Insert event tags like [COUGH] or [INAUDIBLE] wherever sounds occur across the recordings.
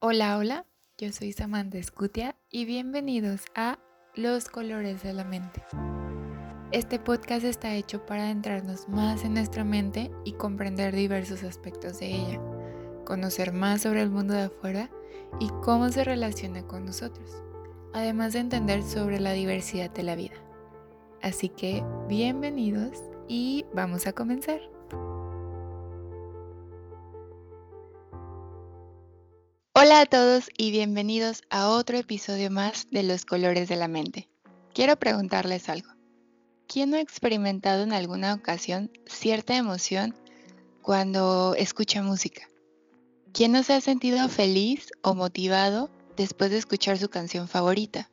Hola, hola, yo soy Samantha Scutia y bienvenidos a Los Colores de la Mente. Este podcast está hecho para adentrarnos más en nuestra mente y comprender diversos aspectos de ella, conocer más sobre el mundo de afuera y cómo se relaciona con nosotros, además de entender sobre la diversidad de la vida. Así que bienvenidos y vamos a comenzar. Hola a todos y bienvenidos a otro episodio más de Los Colores de la Mente. Quiero preguntarles algo. ¿Quién no ha experimentado en alguna ocasión cierta emoción cuando escucha música? ¿Quién no se ha sentido feliz o motivado después de escuchar su canción favorita?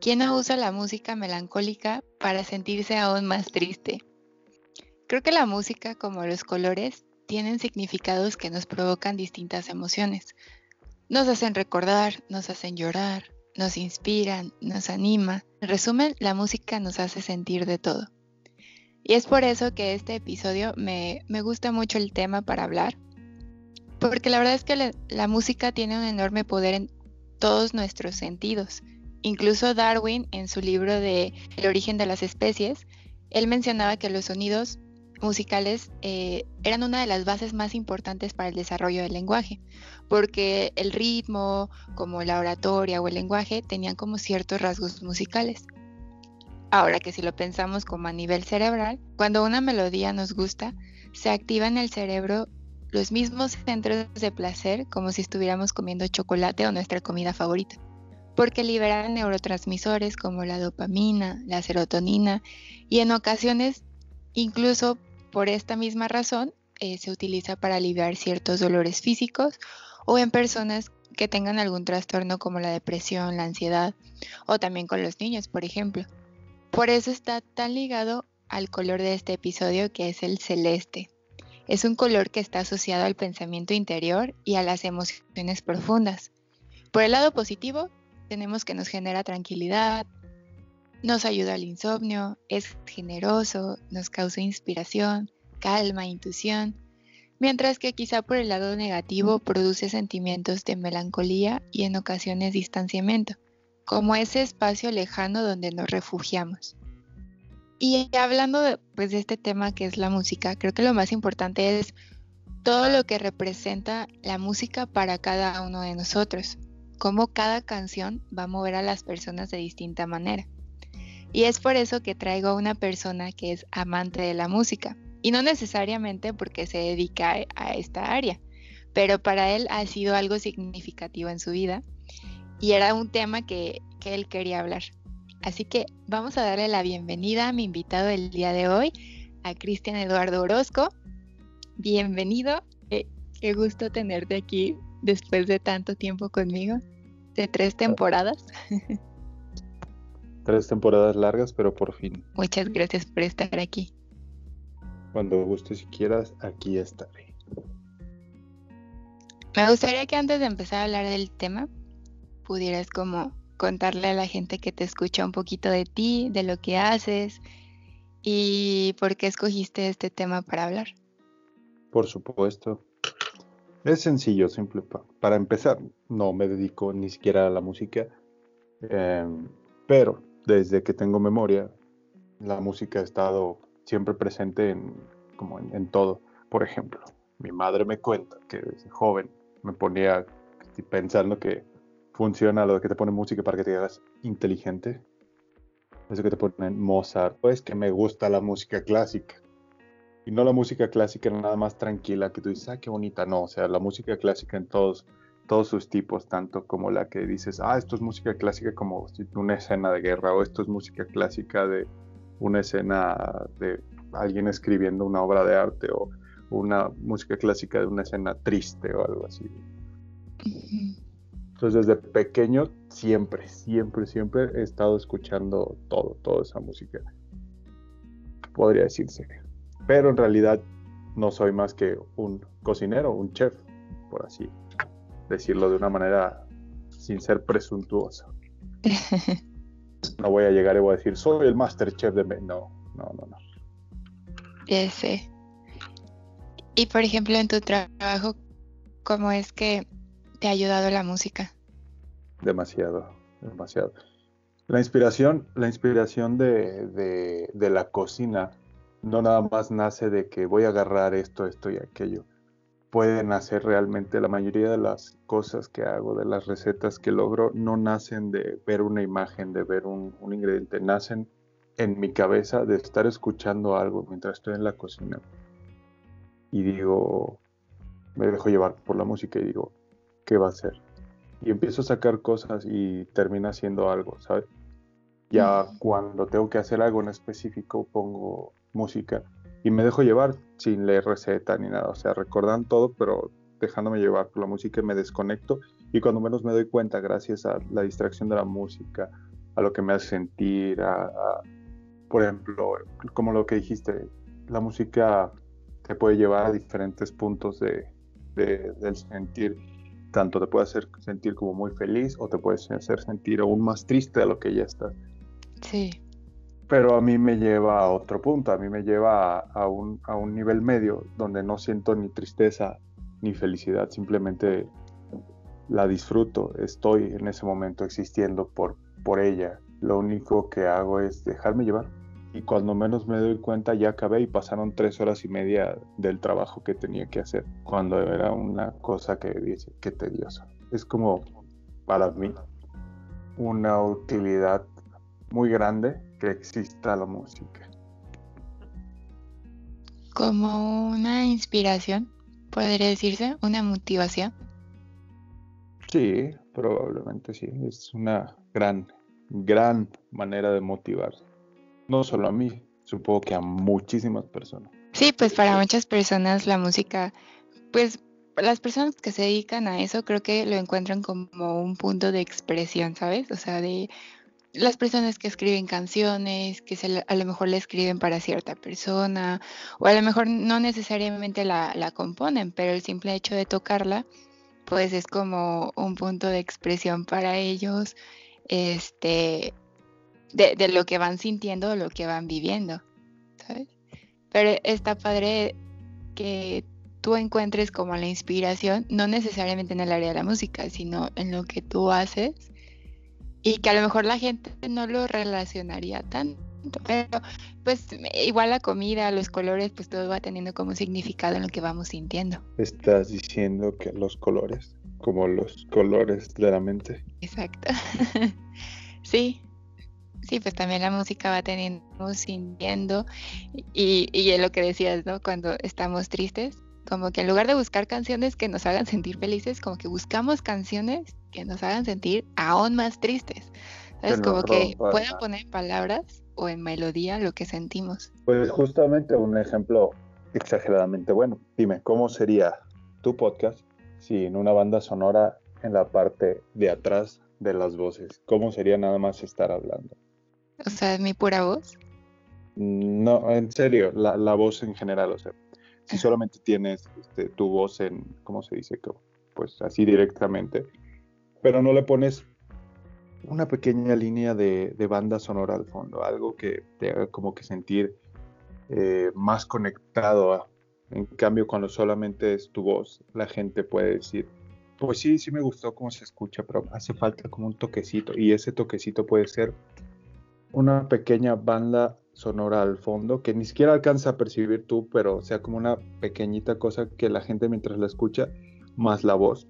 ¿Quién no usa la música melancólica para sentirse aún más triste? Creo que la música, como los colores, tienen significados que nos provocan distintas emociones, nos hacen recordar, nos hacen llorar, nos inspiran, nos anima. En resumen, la música nos hace sentir de todo. Y es por eso que este episodio me, gusta mucho el tema para hablar, porque la verdad es que la, música tiene un enorme poder en todos nuestros sentidos. Incluso Darwin, en su libro de El origen de las especies, él mencionaba que los sonidos musicales eh, eran una de las bases más importantes para el desarrollo del lenguaje, porque el ritmo, como la oratoria o el lenguaje, tenían como ciertos rasgos musicales. Ahora que si lo pensamos como a nivel cerebral, cuando una melodía nos gusta, se activa en el cerebro los mismos centros de placer como si estuviéramos comiendo chocolate o nuestra comida favorita, porque liberan neurotransmisores como la dopamina, la serotonina y en ocasiones incluso por esta misma razón, eh, se utiliza para aliviar ciertos dolores físicos o en personas que tengan algún trastorno como la depresión, la ansiedad o también con los niños, por ejemplo. Por eso está tan ligado al color de este episodio que es el celeste. Es un color que está asociado al pensamiento interior y a las emociones profundas. Por el lado positivo, tenemos que nos genera tranquilidad, nos ayuda al insomnio, es generoso, nos causa inspiración, calma, intuición, mientras que quizá por el lado negativo produce sentimientos de melancolía y en ocasiones distanciamiento, como ese espacio lejano donde nos refugiamos. Y hablando de, pues, de este tema que es la música, creo que lo más importante es todo lo que representa la música para cada uno de nosotros, cómo cada canción va a mover a las personas de distinta manera. Y es por eso que traigo a una persona que es amante de la música. Y no necesariamente porque se dedica a esta área, pero para él ha sido algo significativo en su vida y era un tema que, él quería hablar. Así que vamos a darle la bienvenida a mi invitado del día de hoy, a Cristian Eduardo Orozco. Bienvenido, eh, qué gusto tenerte aquí después de tanto tiempo conmigo, de tres temporadas. [LAUGHS] Tres temporadas largas, pero por fin. Muchas gracias por estar aquí. Cuando gustes y quieras, aquí estaré. Me gustaría que antes de empezar a hablar del tema, pudieras como contarle a la gente que te escucha un poquito de ti, de lo que haces y por qué escogiste este tema para hablar. Por supuesto. Es sencillo, simple. para empezar, no me dedico ni siquiera a la música, em, pero desde que tengo memoria, la música ha estado siempre presente en, como en, todo. Por ejemplo, mi madre me cuenta que desde joven me ponía pensando que funciona lo de que te pone música para que te hagas inteligente. Eso que te ponen Mozart. Pues que me gusta la música clásica. Y no la música clásica nada más tranquila que tú dices, ah, qué bonita. No, o sea, la música clásica en todos todos sus tipos, tanto como la que dices, ah, esto es música clásica como una escena de guerra, o esto es música clásica de una escena de alguien escribiendo una obra de arte, o una música clásica de una escena triste o algo así. Entonces desde pequeño siempre, siempre, siempre he estado escuchando todo, toda esa música. Podría decirse. Pero en realidad no soy más que un cocinero, un chef, por así decirlo de una manera sin ser presuntuoso. [LAUGHS] no voy a llegar y voy a decir, soy el master chef de... No, no, no, no. Y por ejemplo, en tu trabajo, ¿cómo es que te ha ayudado la música? Demasiado, demasiado. La inspiración, la inspiración de, de, de la cocina no nada más nace de que voy a agarrar esto, esto y aquello. Pueden hacer realmente la mayoría de las cosas que hago, de las recetas que logro, no nacen de ver una imagen, de ver un, un ingrediente, nacen en mi cabeza de estar escuchando algo mientras estoy en la cocina. Y digo, me dejo llevar por la música y digo, ¿qué va a ser? Y empiezo a sacar cosas y termina haciendo algo, ¿sabes? Ya cuando tengo que hacer algo en específico pongo música y me dejo llevar sin leer receta ni nada, o sea, recordando todo, pero dejándome llevar por la música y me desconecto y cuando menos me doy cuenta, gracias a la distracción de la música, a lo que me hace sentir, a, por ejemplo, como lo que dijiste, la música te puede llevar a diferentes puntos de, del sentir, tanto te puede hacer sentir como muy feliz o te puede hacer sentir aún más triste de lo que ya está. Sí. Pero a mí me lleva a otro punto, a mí me lleva a, un, a un nivel medio donde no siento ni tristeza ni felicidad, simplemente la disfruto, estoy en ese momento existiendo por, por ella. Lo único que hago es dejarme llevar. Y cuando menos me doy cuenta ya acabé y pasaron tres horas y media del trabajo que tenía que hacer, cuando era una cosa que dice, qué tedioso. Es como, para mí, una utilidad muy grande que exista la música. Como una inspiración, podría decirse, una motivación. Sí, probablemente sí. Es una gran, gran manera de motivarse. No solo a mí, supongo que a muchísimas personas. Sí, pues para muchas personas la música, pues las personas que se dedican a eso creo que lo encuentran como un punto de expresión, ¿sabes? O sea, de las personas que escriben canciones, que se, a lo mejor la escriben para cierta persona, o a lo mejor no necesariamente la, la, componen, pero el simple hecho de tocarla, pues es como un punto de expresión para ellos, este, de, de lo que van sintiendo o lo que van viviendo, ¿sabes? Pero está padre que tú encuentres como la inspiración, no necesariamente en el área de la música, sino en lo que tú haces y que a lo mejor la gente no lo relacionaría tanto, pero pues igual la comida, los colores, pues todo va teniendo como significado en lo que vamos sintiendo. Estás diciendo que los colores, como los colores de la mente. Exacto. [LAUGHS] sí. Sí, pues también la música va teniendo, sintiendo, y, y en lo que decías, ¿no? Cuando estamos tristes, como que en lugar de buscar canciones que nos hagan sentir felices, como que buscamos canciones que nos hagan sentir aún más tristes. Es como que pueda poner en palabras o en melodía lo que sentimos. Pues justamente un ejemplo exageradamente bueno. Dime, ¿cómo sería tu podcast si en una banda sonora en la parte de atrás de las voces? ¿Cómo sería nada más estar hablando? O sea, mi pura voz. No, en serio, la, la voz en general, o sea, si solamente tienes este, tu voz en, ¿cómo se dice? Pues así directamente, pero no le pones una pequeña línea de, banda sonora al fondo, algo que te haga como que sentir eh, más conectado. En cambio, cuando solamente es tu voz, la gente puede decir, pues sí, sí me gustó cómo se escucha, pero hace falta como un toquecito. Y ese toquecito puede ser una pequeña banda sonora al fondo que ni siquiera alcanza a percibir tú, pero sea como una pequeñita cosa que la gente mientras la escucha, más la voz,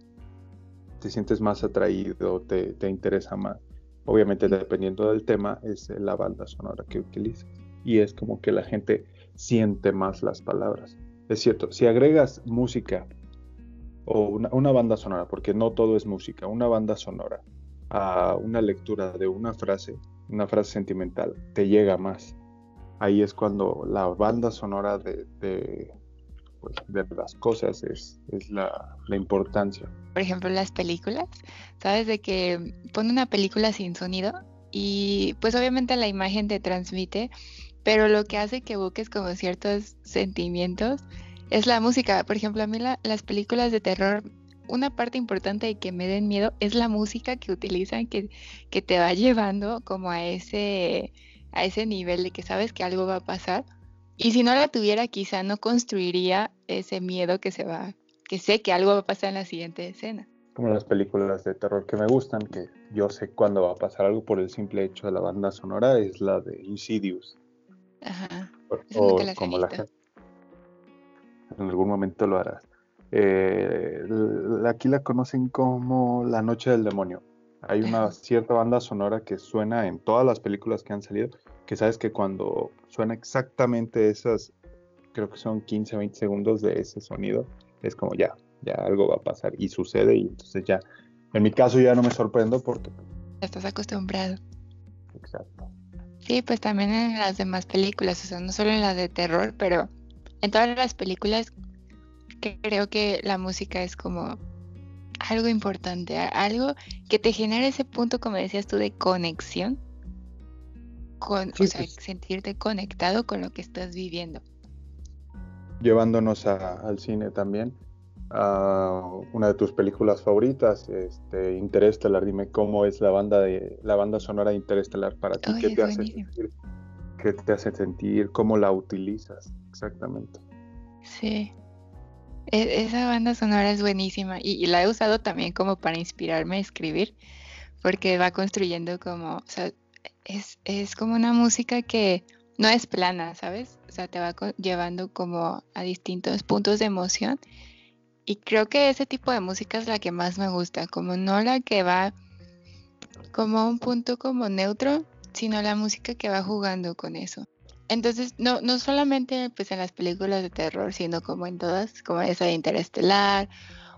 te sientes más atraído, te, te interesa más. Obviamente dependiendo del tema es la banda sonora que utilizas. Y es como que la gente siente más las palabras. Es cierto, si agregas música o una, una banda sonora, porque no todo es música, una banda sonora a una lectura de una frase, una frase sentimental, te llega más ahí es cuando la banda sonora de, de, pues, las cosas es, es la, la, importancia. Por ejemplo, las películas, ¿sabes? De que pone una película sin sonido y pues obviamente la imagen te transmite, pero lo que hace que busques como ciertos sentimientos es la música. Por ejemplo, a mí las películas de terror una parte importante de que me den miedo es la música que utilizan que, que te va llevando como a ese a ese nivel de que sabes que algo va a pasar. Y si no la tuviera, quizá no construiría ese miedo que se va, que sé que algo va a pasar en la siguiente escena. como las películas de terror que me gustan, que yo sé cuándo va a pasar algo por el simple hecho de la banda sonora, es la de Insidious. Ajá. O, como la En algún momento lo harás. Eh, aquí la conocen como La Noche del Demonio. Hay una cierta banda sonora que suena en todas las películas que han salido, que sabes que cuando suena exactamente esas, creo que son 15, 20 segundos de ese sonido, es como ya, ya algo va a pasar y sucede y entonces ya, en mi caso ya no me sorprendo porque... Estás acostumbrado. Exacto. Sí, pues también en las demás películas, o sea, no solo en las de terror, pero en todas las películas creo que la música es como algo importante, algo que te genere ese punto, como decías tú, de conexión, con, o sea, pues. sentirte conectado con lo que estás viviendo. Llevándonos al cine también, una de tus películas favoritas, este, Interestelar. Dime cómo es la banda de la banda sonora de Interestelar para ti. ¿Qué te hace sentir? ¿Qué te hace sentir? ¿Cómo la utilizas? Exactamente. Sí. E, esa banda sonora es buenísima y, la he usado también como para inspirarme a escribir, porque va construyendo como, o sea, es, es como una música que no es plana, ¿sabes? O sea, te va llevando como a distintos puntos de emoción y creo que ese tipo de música es la que más me gusta, como no la que va como a un punto como neutro, sino la música que va jugando con eso. Entonces, no, no solamente pues en las películas de terror, sino como en todas, como esa de Interestelar,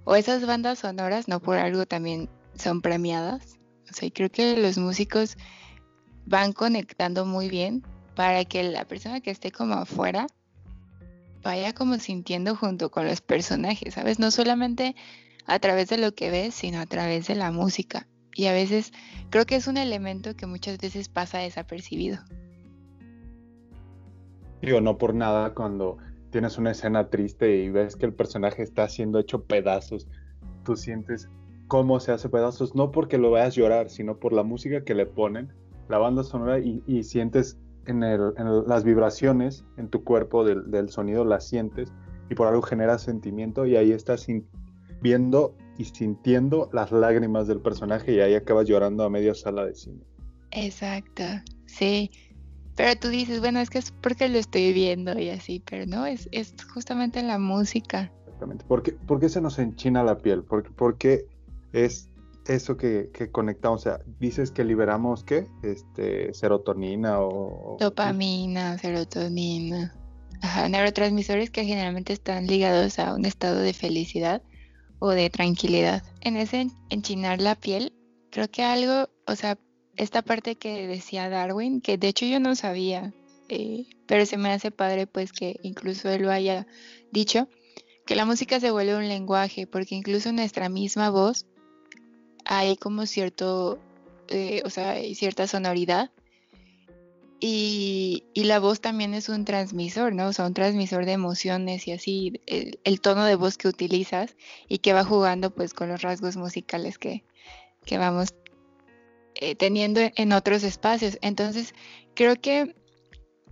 o esas bandas sonoras, no por algo también son premiadas. O sea, creo que los músicos van conectando muy bien para que la persona que esté como afuera vaya como sintiendo junto con los personajes, ¿sabes? No solamente a través de lo que ves, sino a través de la música. Y a veces creo que es un elemento que muchas veces pasa desapercibido. Digo, no por nada cuando tienes una escena triste y ves que el personaje está siendo hecho pedazos, tú sientes cómo se hace pedazos, no porque lo veas llorar, sino por la música que le ponen, la banda sonora y, y sientes en, las vibraciones en tu cuerpo del, sonido, las sientes y por algo genera sentimiento y ahí estás viendo y sintiendo las lágrimas del personaje y ahí acabas llorando a media sala de cine. Exacto, sí. Pero tú dices, bueno, es que es porque lo estoy viendo y así, pero no, es, es justamente la música. Exactamente. ¿Por qué, por qué se nos enchina la piel? Porque, porque es eso que, conectamos, o sea, dices que liberamos qué? Este, serotonina o... Dopamina, serotonina. Ajá, neurotransmisores que generalmente están ligados a un estado de felicidad o de tranquilidad. En ese enchinar la piel, creo que algo, o sea, esta parte que decía Darwin, que de hecho yo no sabía, eh, pero se me hace padre pues que incluso él lo haya dicho, que la música se vuelve un lenguaje, porque incluso nuestra misma voz hay como cierto, eh, o sea, hay cierta sonoridad. Y, la voz también es un transmisor, ¿no? O sea, un transmisor de emociones y así, el, tono de voz que utilizas y que va jugando pues con los rasgos musicales que, vamos eh, teniendo en otros espacios. Entonces, creo que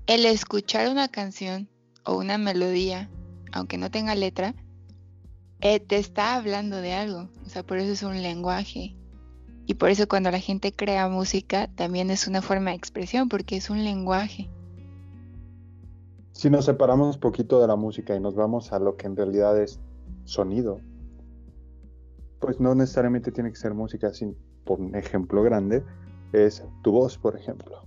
el escuchar una canción o una melodía, aunque no tenga letra, eh, te está hablando de algo. O sea, por eso es un lenguaje. Y por eso cuando la gente crea música también es una forma de expresión, porque es un lenguaje. Si nos separamos un poquito de la música y nos vamos a lo que en realidad es sonido, pues no necesariamente tiene que ser música, sin, por un ejemplo grande, es tu voz, por ejemplo.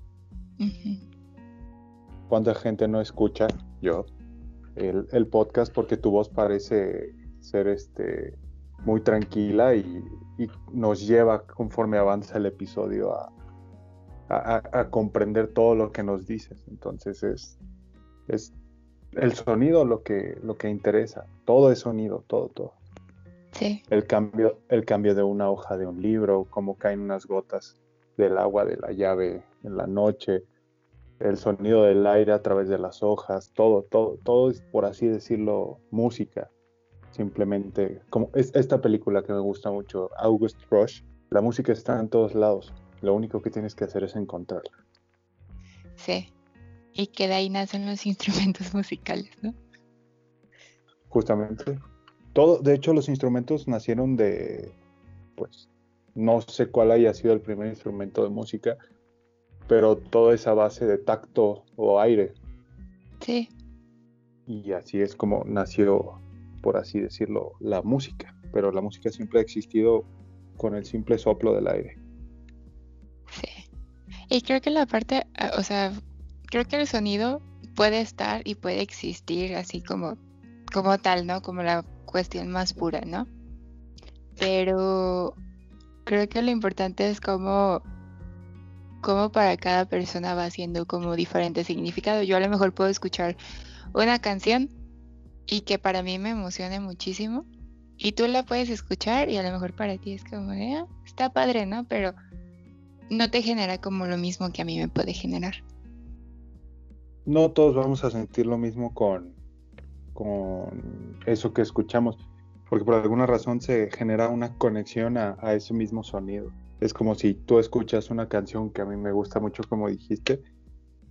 ¿Cuánta gente no escucha, yo, el, podcast porque tu voz parece ser este, muy tranquila y, nos lleva conforme avanza el episodio a, comprender todo lo que nos dices. Entonces es, es el sonido lo que, lo que interesa. Todo es sonido, todo, todo. Sí. El cambio, el cambio de una hoja de un libro, cómo caen unas gotas del agua de la llave en la noche, el sonido del aire a través de las hojas, todo, todo, todo es por así decirlo música simplemente, como es esta película que me gusta mucho, August Rush, la música está en todos lados, lo único que tienes que hacer es encontrarla. Sí, y que de ahí nacen los [LAUGHS] instrumentos musicales, ¿no? Justamente. Todo, de hecho, los instrumentos nacieron de, pues no sé cuál haya sido el primer instrumento de música, pero toda esa base de tacto o aire. Sí. Y así es como nació, por así decirlo, la música. Pero la música siempre ha existido con el simple soplo del aire. Sí. Y creo que la parte, ah, o sea, creo que el sonido puede estar y puede existir así como, como tal, ¿no? Como la cuestión más pura, ¿no? Pero creo que lo importante es cómo, cómo para cada persona va siendo como diferente significado. Yo a lo mejor puedo escuchar una canción y que para mí me emocione muchísimo y tú la puedes escuchar y a lo mejor para ti es como, ah, está padre, ¿no? Pero no te genera como lo mismo que a mí me puede generar. No todos vamos a sentir lo mismo con, con eso que escuchamos, porque por alguna razón se genera una conexión a, ese mismo sonido. Es como si tú escuchas una canción que a mí me gusta mucho, como dijiste,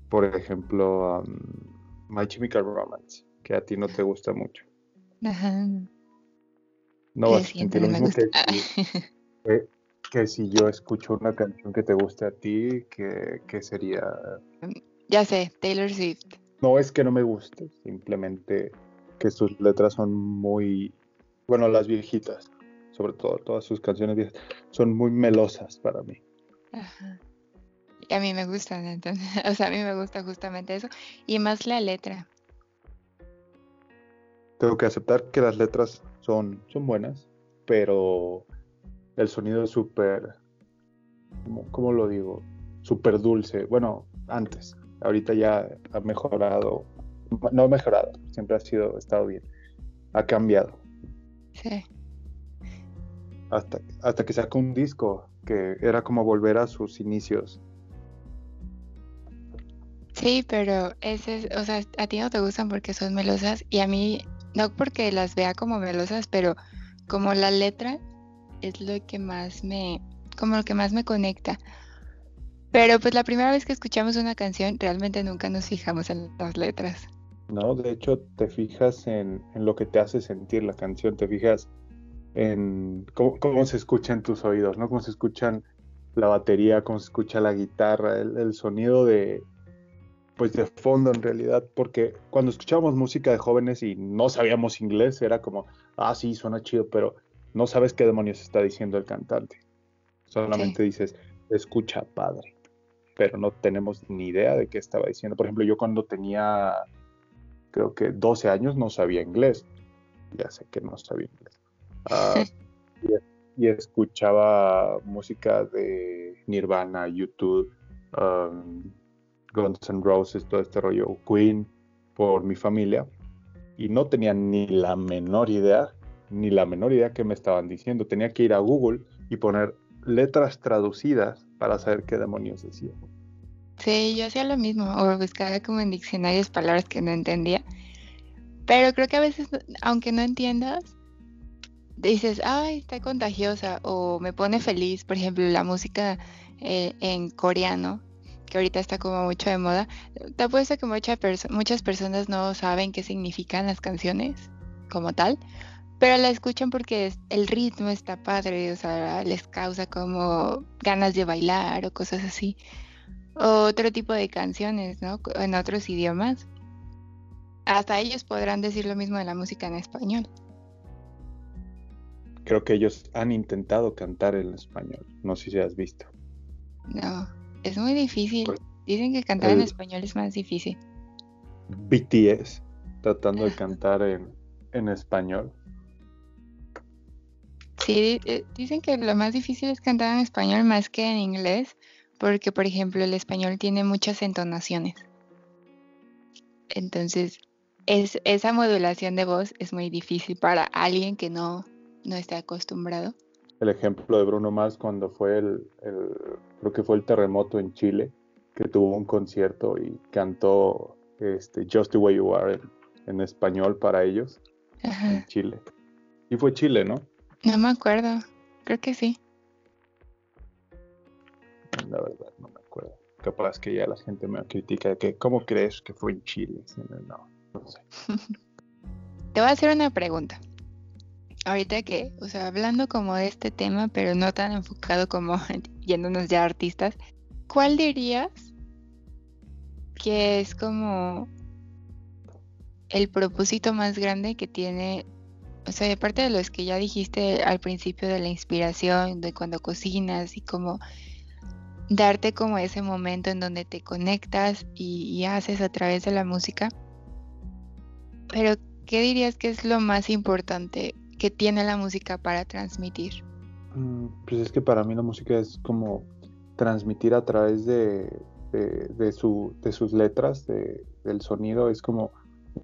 por ejemplo, um, My Chemical Romance, que a ti no te gusta mucho. Ajá. No vas a sentir lo mismo [LAUGHS] que, que, si yo escucho una canción que te guste a ti, que, sería... Ya sé, Taylor Swift. No es que no me guste, simplemente que sus letras son muy, bueno, las viejitas, sobre todo, todas sus canciones viejas, son muy melosas para mí. Ajá. Y a mí me gustan, entonces, [LAUGHS] o sea, a mí me gusta justamente eso, y más la letra. Tengo que aceptar que las letras son, son buenas, pero el sonido es súper, ¿cómo, lo digo? Súper dulce. Bueno, antes, ahorita ya ha mejorado, no ha mejorado, siempre ha sido, estado bien, ha cambiado. Sí. Hasta, hasta que sacó un disco que era como volver a sus inicios. Sí, pero ese, o sea, a ti no te gustan porque son melosas y a mí no porque las vea como melosas, pero como la letra es lo que más me, como lo que más me conecta. Pero pues la primera vez que escuchamos una canción realmente nunca nos fijamos en las letras. No, de hecho te fijas en, lo que te hace sentir la canción, te fijas en cómo, se escucha en tus oídos, ¿no? Cómo se escuchan la batería, cómo se escucha la guitarra, el sonido de, pues de fondo en realidad, porque cuando escuchábamos música de jóvenes y no sabíamos inglés, era como, ah, sí, suena chido, pero no sabes qué demonios está diciendo el cantante. Solamente dices, escucha padre, pero no tenemos ni idea de qué estaba diciendo. Por ejemplo, yo cuando tenía, creo que 12 años, no sabía inglés. Ya sé que no sabía inglés. Ah, [LAUGHS] y, escuchaba música de Nirvana, YouTube. Um, Guns N' Roses, todo este rollo, Queen, por mi familia, y no tenía ni la menor idea, ni la menor idea que me estaban diciendo. Tenía que ir a Google y poner letras traducidas para saber qué demonios decía. Sí, yo hacía lo mismo, o buscaba como en diccionarios palabras que no entendía. Pero creo que a veces, aunque no entiendas, dices, ay, está contagiosa, o me pone feliz, por ejemplo, la música eh, en coreano que ahorita está como mucho de moda, te apuesto que muchas personas no saben qué significan las canciones como tal, pero la escuchan porque el ritmo está padre, o sea, les causa como ganas de bailar o cosas así. otro tipo de canciones, ¿no? En otros idiomas. Hasta ellos podrán decir lo mismo de la música en español. Creo que ellos han intentado cantar en español. No sé si has visto. No. Es muy difícil. Pues, Dicen que cantar en español es más difícil. BTS tratando de cantar en, español. Sí, eh, dicen que lo más difícil es cantar en español más que en inglés, porque por ejemplo el español tiene muchas entonaciones. Entonces, es, esa modulación de voz es muy difícil para alguien que no, no esté acostumbrado el ejemplo de Bruno Mars cuando fue el, creo que fue el terremoto en Chile, que tuvo un concierto y cantó este, Just the Way You Are en, español para ellos en Chile. Y fue Chile, ¿no? No me acuerdo, creo que sí. La verdad, no me acuerdo. Capaz que ya la gente me critica que, ¿cómo crees que fue en Chile? No, no sé. [LAUGHS] Te voy a hacer una pregunta. Ahorita que, o sea, hablando como de este tema, pero no tan enfocado como [LAUGHS] yéndonos ya artistas, ¿cuál dirías que es como el propósito más grande que tiene, o sea, aparte de los que ya dijiste al principio de la inspiración, de cuando cocinas y como darte como ese momento en donde te conectas y, haces a través de la música. Pero, ¿qué dirías que es lo más importante que tiene la música para transmitir? Mm, pues es que para mí la música es como transmitir a través de, de, su, de sus letras, del sonido, es como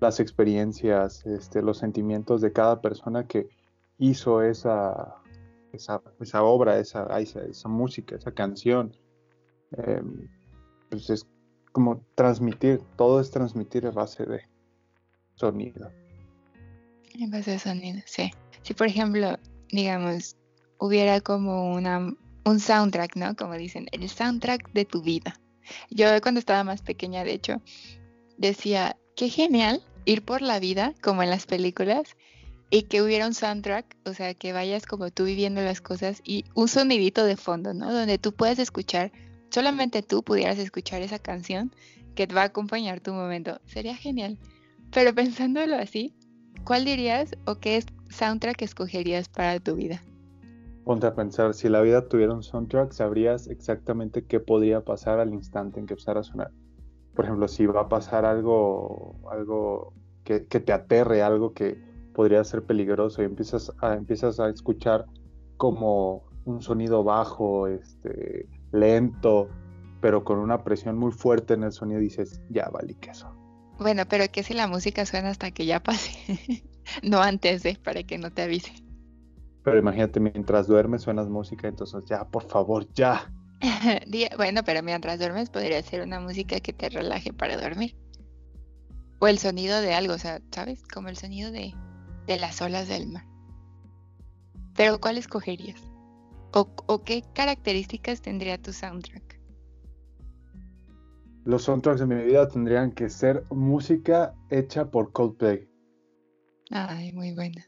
las experiencias, este, los sentimientos de cada persona que hizo esa, esa, esa obra, esa, esa, esa, música, esa canción. Em, pues es como transmitir, todo es transmitir a base de sonido. En base de sonido, sí. Si por ejemplo, digamos, hubiera como una, un soundtrack, ¿no? Como dicen, el soundtrack de tu vida. Yo cuando estaba más pequeña, de hecho, decía, qué genial ir por la vida, como en las películas, y que hubiera un soundtrack, o sea, que vayas como tú viviendo las cosas y un sonidito de fondo, ¿no? Donde tú puedes escuchar, solamente tú pudieras escuchar esa canción que te va a acompañar tu momento. Sería genial. Pero [LAUGHS] pensándolo así, ¿cuál dirías o qué soundtrack escogerías para tu vida? Ponte a pensar, si la vida tuviera un soundtrack, sabrías exactamente qué podría pasar al instante en que empezara a sonar. Por ejemplo, si va a pasar algo, algo que, te aterre, algo que podría ser peligroso y empiezas a, empiezas a escuchar como un sonido bajo, este, lento, pero con una presión muy fuerte en el sonido, dices, ya vale queso. Bueno, pero que si la música suena hasta que ya pase, [LAUGHS] no antes de, para que no te avise. Pero imagínate, mientras duermes suenas música, entonces ya, por favor, ya. [LAUGHS] bueno, pero mientras duermes podría ser una música que te relaje para dormir. O el sonido de algo, o sea, ¿sabes? Como el sonido de, de las olas del mar. Pero ¿cuál escogerías? ¿O, ¿O qué características tendría tu soundtrack? Los soundtracks de mi vida tendrían que ser música hecha por Coldplay. Ay, muy buena.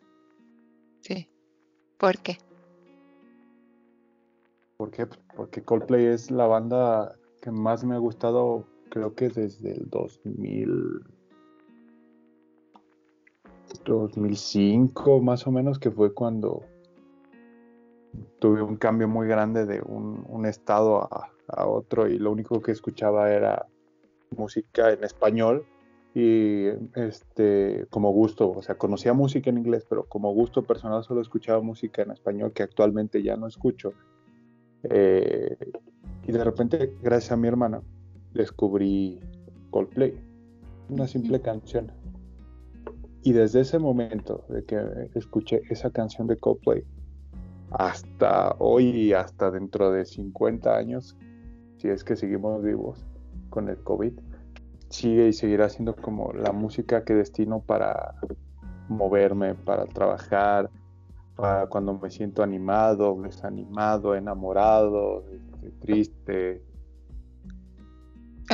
Sí. ¿Por qué? ¿Por qué? Porque Coldplay es la banda que más me ha gustado, creo que desde el 2000, 2005 más o menos, que fue cuando tuve un cambio muy grande de un, estado a, a, otro y lo único que escuchaba era música en español y este como gusto, o sea, conocía música en inglés, pero como gusto personal solo escuchaba música en español que actualmente ya no escucho. Eh, y de repente, gracias a mi hermana, descubrí Coldplay, una simple canción. Y desde ese momento de que escuché esa canción de Coldplay, hasta hoy y hasta dentro de 50 años, si es que seguimos vivos con el COVID, sigue y seguirá siendo como la música que destino para moverme, para trabajar, para cuando me siento animado, desanimado, enamorado, este, triste.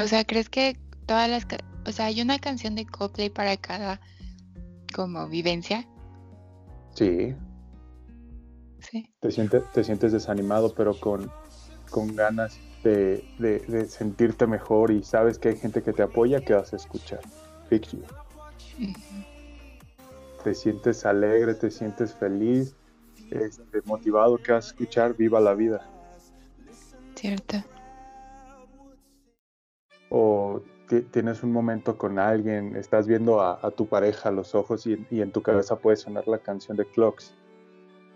O sea, ¿crees que todas las... O sea, hay una canción de Coldplay para cada como vivencia? Sí. Sí. Te sientes, te sientes desanimado, pero con, con ganas de, sentirte mejor y sabes que hay gente que te apoya, que vas a escuchar. Te sientes alegre, te sientes feliz, este, motivado, que vas a escuchar Viva la vida. Cierto. O tienes un momento con alguien, estás viendo a, tu pareja a los ojos y, y, en tu cabeza puede sonar la canción de Clocks.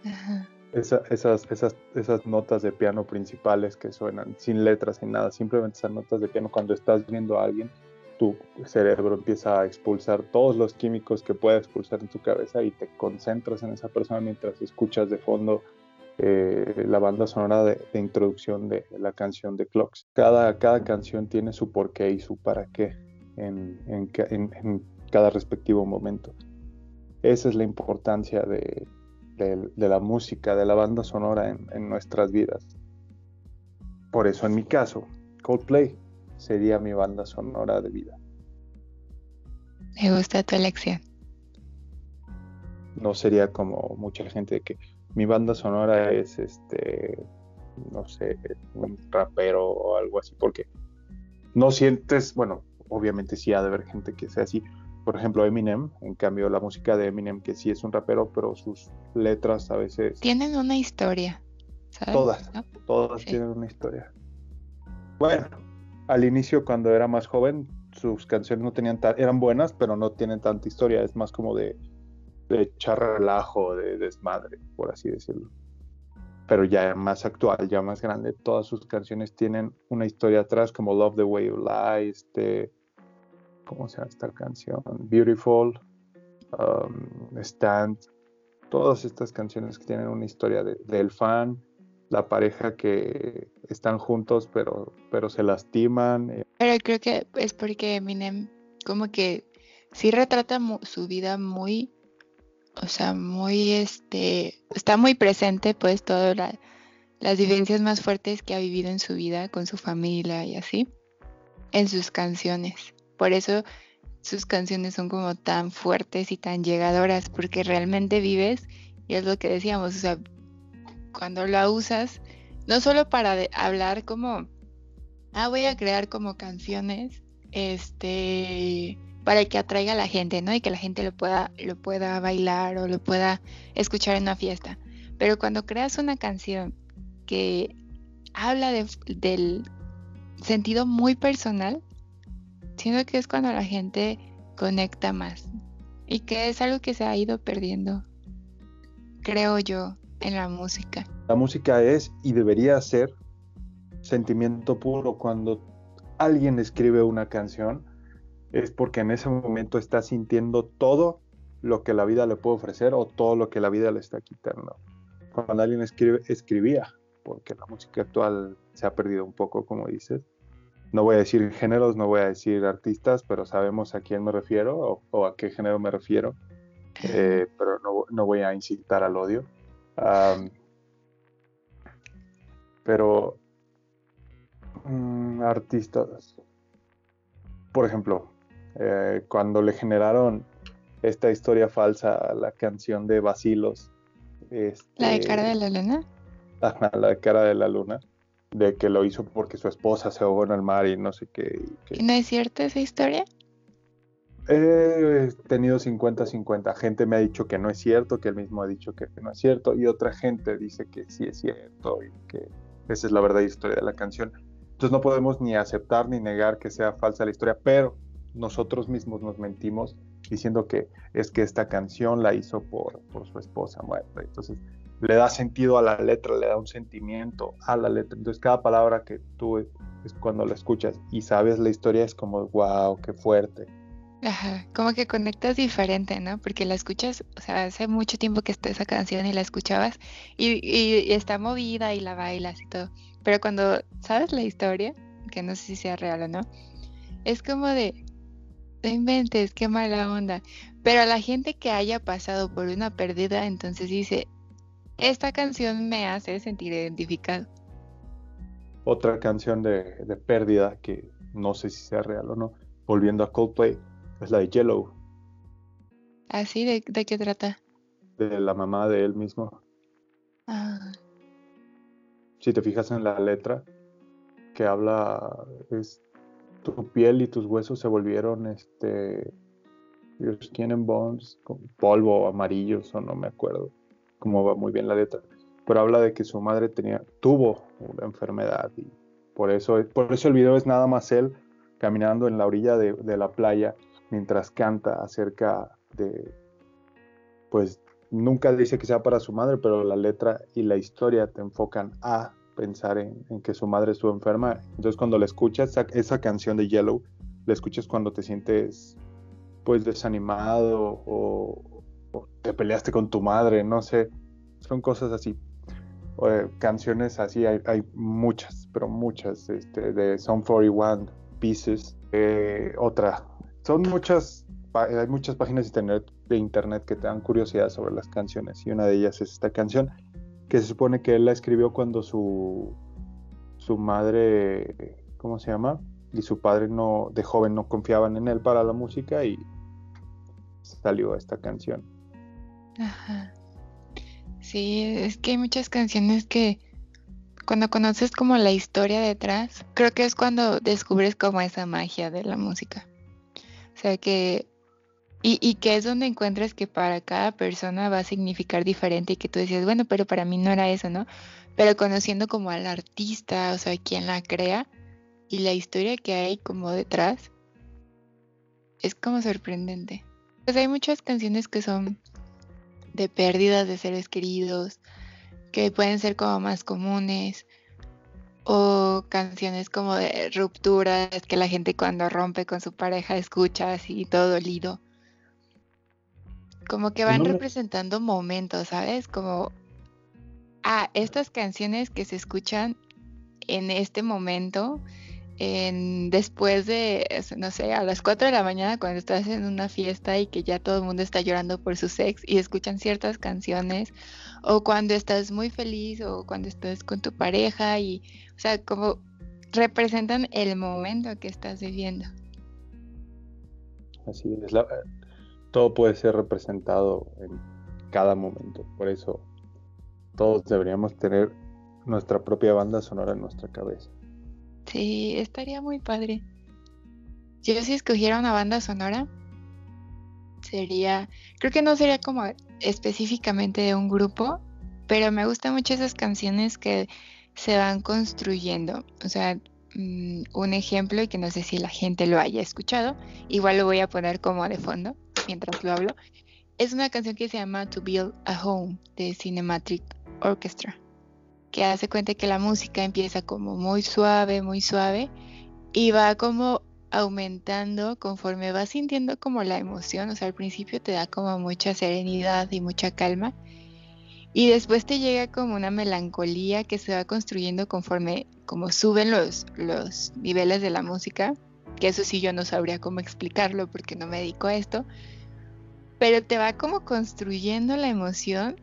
Ajá esas, notas de piano principales que suenan sin letras, sin nada, simplemente esas notas de piano, cuando estás viendo a alguien, tu cerebro empieza a expulsar todos los químicos que puede expulsar en tu cabeza y te concentras en esa persona mientras escuchas de fondo eh, la banda sonora de, introducción de la canción de Clocks. Cada, canción tiene su porqué y su para qué en cada respectivo momento. Esa es la importancia de, de, la música, de la banda sonora en, nuestras vidas. Por eso en mi caso, Coldplay sería mi banda sonora de vida. Me gusta tu elección. no sería como mucha gente que mi banda sonora es este, no sé, un rapero o algo así, porque no sientes, bueno, obviamente sí ha de haber gente que sea así. Por ejemplo, Eminem, en cambio, la música de Eminem, que sí es un rapero, pero sus letras a veces... Tienen una historia. ¿sabes? Todas, todas tienen una historia. Bueno, al inicio, cuando era más joven, sus canciones no tenían eran buenas, pero no tienen tanta historia. Es más como de, de echar relajo, de desmadre, por así decirlo pero ya más actual, ya más grande, todas sus canciones tienen una historia atrás, como Love the Way You Lie, este, ¿cómo se llama esta canción? Beautiful, um, Stand, todas estas canciones que tienen una historia del fan, la pareja que están juntos pero, pero se lastiman. Eh. Pero creo que es porque Eminem como que sí retrata su vida muy o sea, muy, este, está muy presente pues todas las vivencias más fuertes que ha vivido en su vida con su familia y así, en sus canciones. Por eso sus canciones son como tan fuertes y tan llegadoras, porque realmente vives, y es lo que decíamos, o sea, cuando la usas, no solo para hablar como, ah, voy a crear como canciones, este, para que atraiga a la gente, ¿no? Y que la gente lo pueda, lo pueda bailar o lo pueda escuchar en una fiesta. Pero cuando creas una canción que habla del sentido muy personal, siento que es cuando la gente conecta más. Y que es algo que se ha ido perdiendo, creo yo, en la música. La música es y debería ser sentimiento puro. Cuando alguien escribe una canción, es porque en ese momento está sintiendo todo lo que la vida le puede ofrecer o todo lo que la vida le está quitando. Cuando alguien escribe, escribía, porque la música actual se ha perdido un poco, como dices. No voy a decir géneros, no voy a decir artistas, pero sabemos a quién me refiero o, a qué género me refiero. Eh, pero no, voy a incitar al odio. pero mm, artistas, por ejemplo, eh, cuando le generaron esta historia falsa a la canción de Basilos. ¿La de cara de la luna? la de cara de la luna. De que lo hizo porque su esposa se ahogó en el mar y no sé qué. ¿Y no es cierta esa historia? He tenido 50-50. Gente me ha dicho que no es cierto, que él mismo ha dicho que no es cierto, y otra gente dice que sí es cierto y que esa es la verdadera historia de la canción. Entonces no podemos ni aceptar ni negar que sea falsa la historia, pero nosotros mismos nos mentimos diciendo que es que esta canción la hizo por, su esposa muerta. Entonces le da sentido a la letra, le da un sentimiento a la letra. Entonces cada palabra que tú cuando la escuchas y sabes la historia es como, wow, qué fuerte. Ajá, como que conectas diferente, ¿no? Porque la escuchas, o sea, hace mucho tiempo que está esa canción y la escuchabas y, y está movida y la bailas y todo. Pero cuando sabes la historia, que no sé si sea real o no, es como de, no inventes, qué mala onda. Pero a la gente que haya pasado por una pérdida, entonces dice, esta canción me hace sentir identificado. Otra canción de, pérdida que no sé si sea real o no, volviendo a Coldplay, es la de Yellow. ¿Ah, sí? ¿De, de qué trata? De la mamá de él mismo. Ah. Si te fijas en la letra, que habla, es tu piel y tus huesos se volvieron este your skin and bones polvo amarillos o no me acuerdo cómo va muy bien la letra pero habla de que su madre tenía tuvo una enfermedad y por eso por eso el video es nada más él caminando en la orilla de, la playa mientras canta acerca de pues nunca dice que sea para su madre pero la letra y la historia te enfocan a pensar en, que su madre estuvo enferma. Entonces cuando la escuchas, esa, canción de Yellow, la escuchas cuando te sientes pues desanimado o, te peleaste con tu madre, no sé, son cosas así. canciones así hay, muchas, pero muchas, este, de Song 41, Pieces, eh, otra. Son muchas, hay muchas páginas de internet que te dan curiosidad sobre las canciones y una de ellas es esta canción que se supone que él la escribió cuando su, su madre, ¿cómo se llama? Y su padre no, de joven no confiaban en él para la música y salió esta canción. Ajá. Sí, es que hay muchas canciones que cuando conoces como la historia detrás, creo que es cuando descubres como esa magia de la música. O sea que, y, que es donde encuentras que para cada persona va a significar diferente y que tú decías, bueno, pero para mí no era eso, ¿no? Pero conociendo como al artista, o sea, quien la crea y la historia que hay como detrás, es como sorprendente. Pues hay muchas canciones que son de pérdidas de seres queridos, que pueden ser como más comunes, o canciones como de rupturas que la gente cuando rompe con su pareja escucha así todo dolido. Como que van representando momentos, ¿sabes? Como, ah, estas canciones que se escuchan en este momento en, después de, no sé, a las 4 de la mañana cuando estás en una fiesta y que ya todo el mundo está llorando por su sex y escuchan ciertas canciones, o cuando estás muy feliz o cuando estás con tu pareja y, o sea, como representan el momento que estás viviendo. Así es, todo puede ser representado en cada momento, por eso todos deberíamos tener nuestra propia banda sonora en nuestra cabeza. Sí, estaría muy padre. Yo si escogiera una banda sonora, sería, creo que no sería como específicamente de un grupo, pero me gustan mucho esas canciones que se van construyendo. O sea, mm, un ejemplo y que no sé si la gente lo haya escuchado, igual lo voy a poner como de fondo mientras lo hablo. Es una canción que se llama To Build a Home de Cinematic Orchestra que hace cuenta que la música empieza como muy suave, muy suave y va como aumentando conforme vas sintiendo como la emoción, o sea, al principio te da como mucha serenidad y mucha calma y después te llega como una melancolía que se va construyendo conforme como suben los, los niveles de la música, que eso sí yo no sabría cómo explicarlo porque no me dedico a esto, pero te va como construyendo la emoción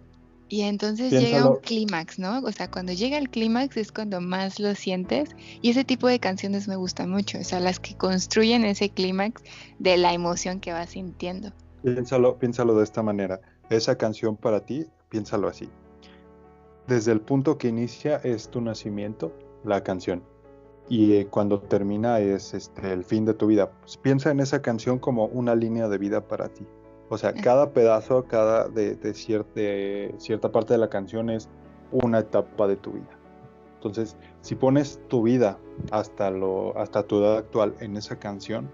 y entonces llega un clímax, ¿no? O sea, cuando llega el clímax es cuando más lo sientes. Y ese tipo de canciones me gustan mucho. O sea, las que construyen ese clímax de la emoción que vas sintiendo. Piénsalo, piénsalo de esta manera. Esa canción para ti, piénsalo así. Desde el punto que inicia es tu nacimiento, la canción. Y eh, cuando termina es este, el fin de tu vida. Pues piensa en esa canción como una línea de vida para ti. O sea, cada pedazo, cada de, cierta, parte de la canción es una etapa de tu vida. Entonces, si pones tu vida hasta, lo, hasta tu edad actual en esa canción,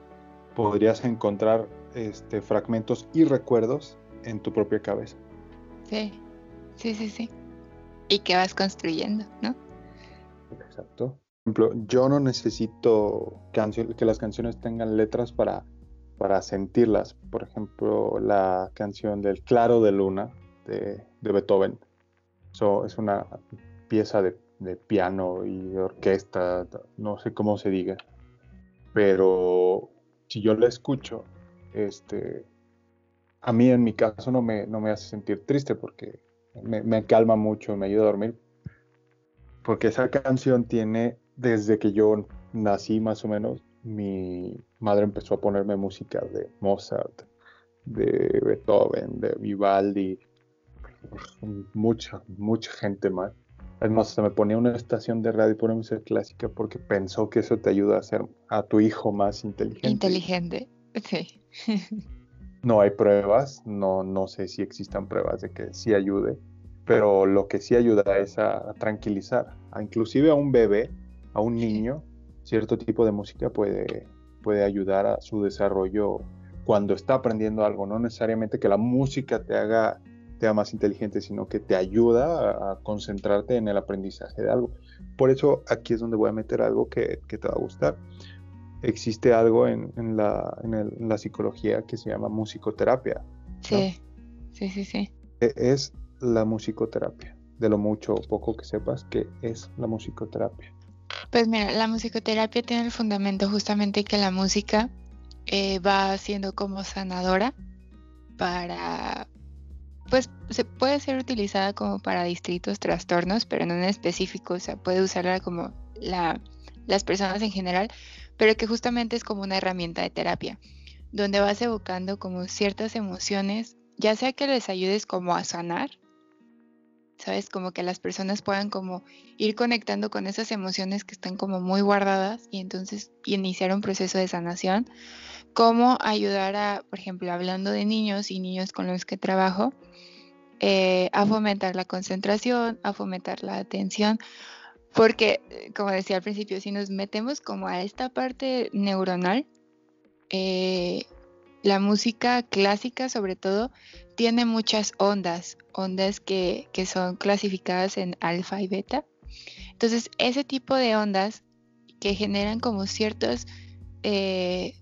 podrías encontrar este, fragmentos y recuerdos en tu propia cabeza. Sí, sí, sí, sí. Y que vas construyendo, ¿no? Exacto. Por ejemplo, yo no necesito que las canciones tengan letras para para sentirlas. Por ejemplo, la canción del Claro de Luna de, Beethoven. es una pieza de, piano y orquesta, no sé cómo se diga. Pero si yo la escucho, este, a mí en mi caso no me, no me hace sentir triste porque me, me calma mucho, me ayuda a dormir. Porque esa canción tiene, desde que yo nací más o menos, mi madre empezó a ponerme música de Mozart, de Beethoven, de Vivaldi, mucha, mucha gente más. Además, se me ponía una estación de radio por música clásica porque pensó que eso te ayuda a hacer a tu hijo más inteligente. Inteligente, sí. no hay pruebas, no, no sé si existan pruebas de que sí ayude, pero lo que sí ayuda es a, tranquilizar, a inclusive a un bebé, a un niño, cierto tipo de música puede, puede ayudar a su desarrollo cuando está aprendiendo algo, no necesariamente que la música te haga, te más inteligente, sino que te ayuda a, concentrarte en el aprendizaje de algo. Por eso aquí es donde voy a meter algo que, te va a gustar. Existe algo en, la, en, la, psicología que se llama musicoterapia. Sí, sí, sí, sí. E, es la musicoterapia. De lo mucho o poco que sepas, que es la musicoterapia? Pues mira, la musicoterapia tiene el fundamento justamente que la música eh, va siendo como sanadora para, pues se puede ser utilizada como para distintos trastornos, pero no en específico, o sea, puede usarla como la, las personas en general, pero que justamente es como una herramienta de terapia, donde vas evocando como ciertas emociones ya sea que les ayudes como a sanar, ¿sabes? Como que las personas puedan como ir conectando con esas emociones que están como muy guardadas y entonces iniciar un proceso de sanación. Cómo ayudar a, por ejemplo, hablando de niños y niños con los que trabajo, eh, a fomentar la concentración, a fomentar la atención, porque, eh, como decía al principio, si nos metemos como a esta parte neuronal, eh, la música clásica sobre todo tiene muchas ondas, ondas que, son clasificadas en alfa y beta. Entonces, ese tipo de ondas que generan como ciertos, eh,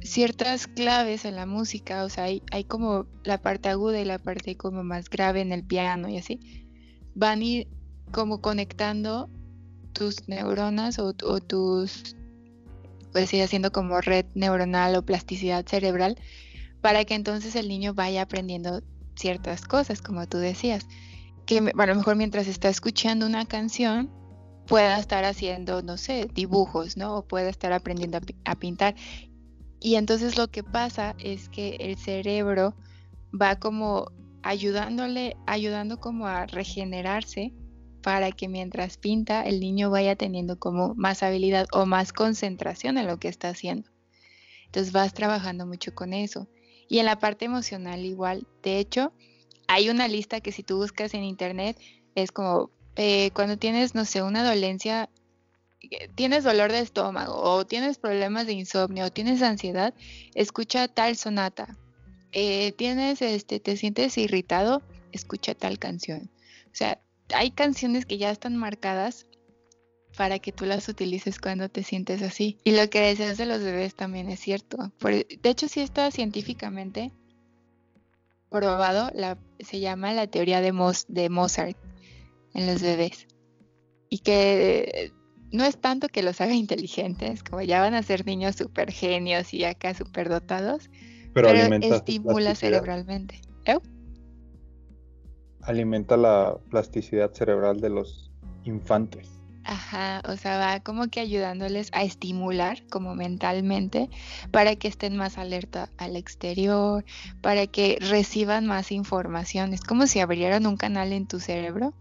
ciertas claves en la música, o sea, hay, hay, como la parte aguda y la parte como más grave en el piano y así, van a ir como conectando tus neuronas o tus, pues ir haciendo como red neuronal o plasticidad cerebral para que entonces el niño vaya aprendiendo ciertas cosas, como tú decías. Que a lo mejor mientras está escuchando una canción pueda estar haciendo, no sé, dibujos, ¿no? O pueda estar aprendiendo a, pintar. Y entonces lo que pasa es que el cerebro va como ayudándole, ayudando como a regenerarse para que mientras pinta el niño vaya teniendo como más habilidad o más concentración en lo que está haciendo. Entonces vas trabajando mucho con eso. Y en la parte emocional igual. De hecho, hay una lista que si tú buscas en internet es como eh, cuando tienes, no sé, una dolencia, eh, tienes dolor de estómago o tienes problemas de insomnio o tienes ansiedad, escucha tal sonata. Eh, tienes, este, te sientes irritado, escucha tal canción. O sea, hay canciones que ya están marcadas para que tú las utilices cuando te sientes así. Y lo que decías de los bebés también es cierto. de hecho, sí está científicamente probado, la, se llama la teoría de, de Mozart en los bebés. Y que no es tanto que los haga [LAUGHS] inteligentes, como ya van a ser niños super genios y acá super dotados, pero, estimula cerebralmente. ¿Eh? Alimenta la plasticidad cerebral de los infantes. Ajá, o sea, va como que ayudándoles a estimular como mentalmente para que estén más alerta al exterior, para que reciban más información. Es como si abrieran un canal en tu cerebro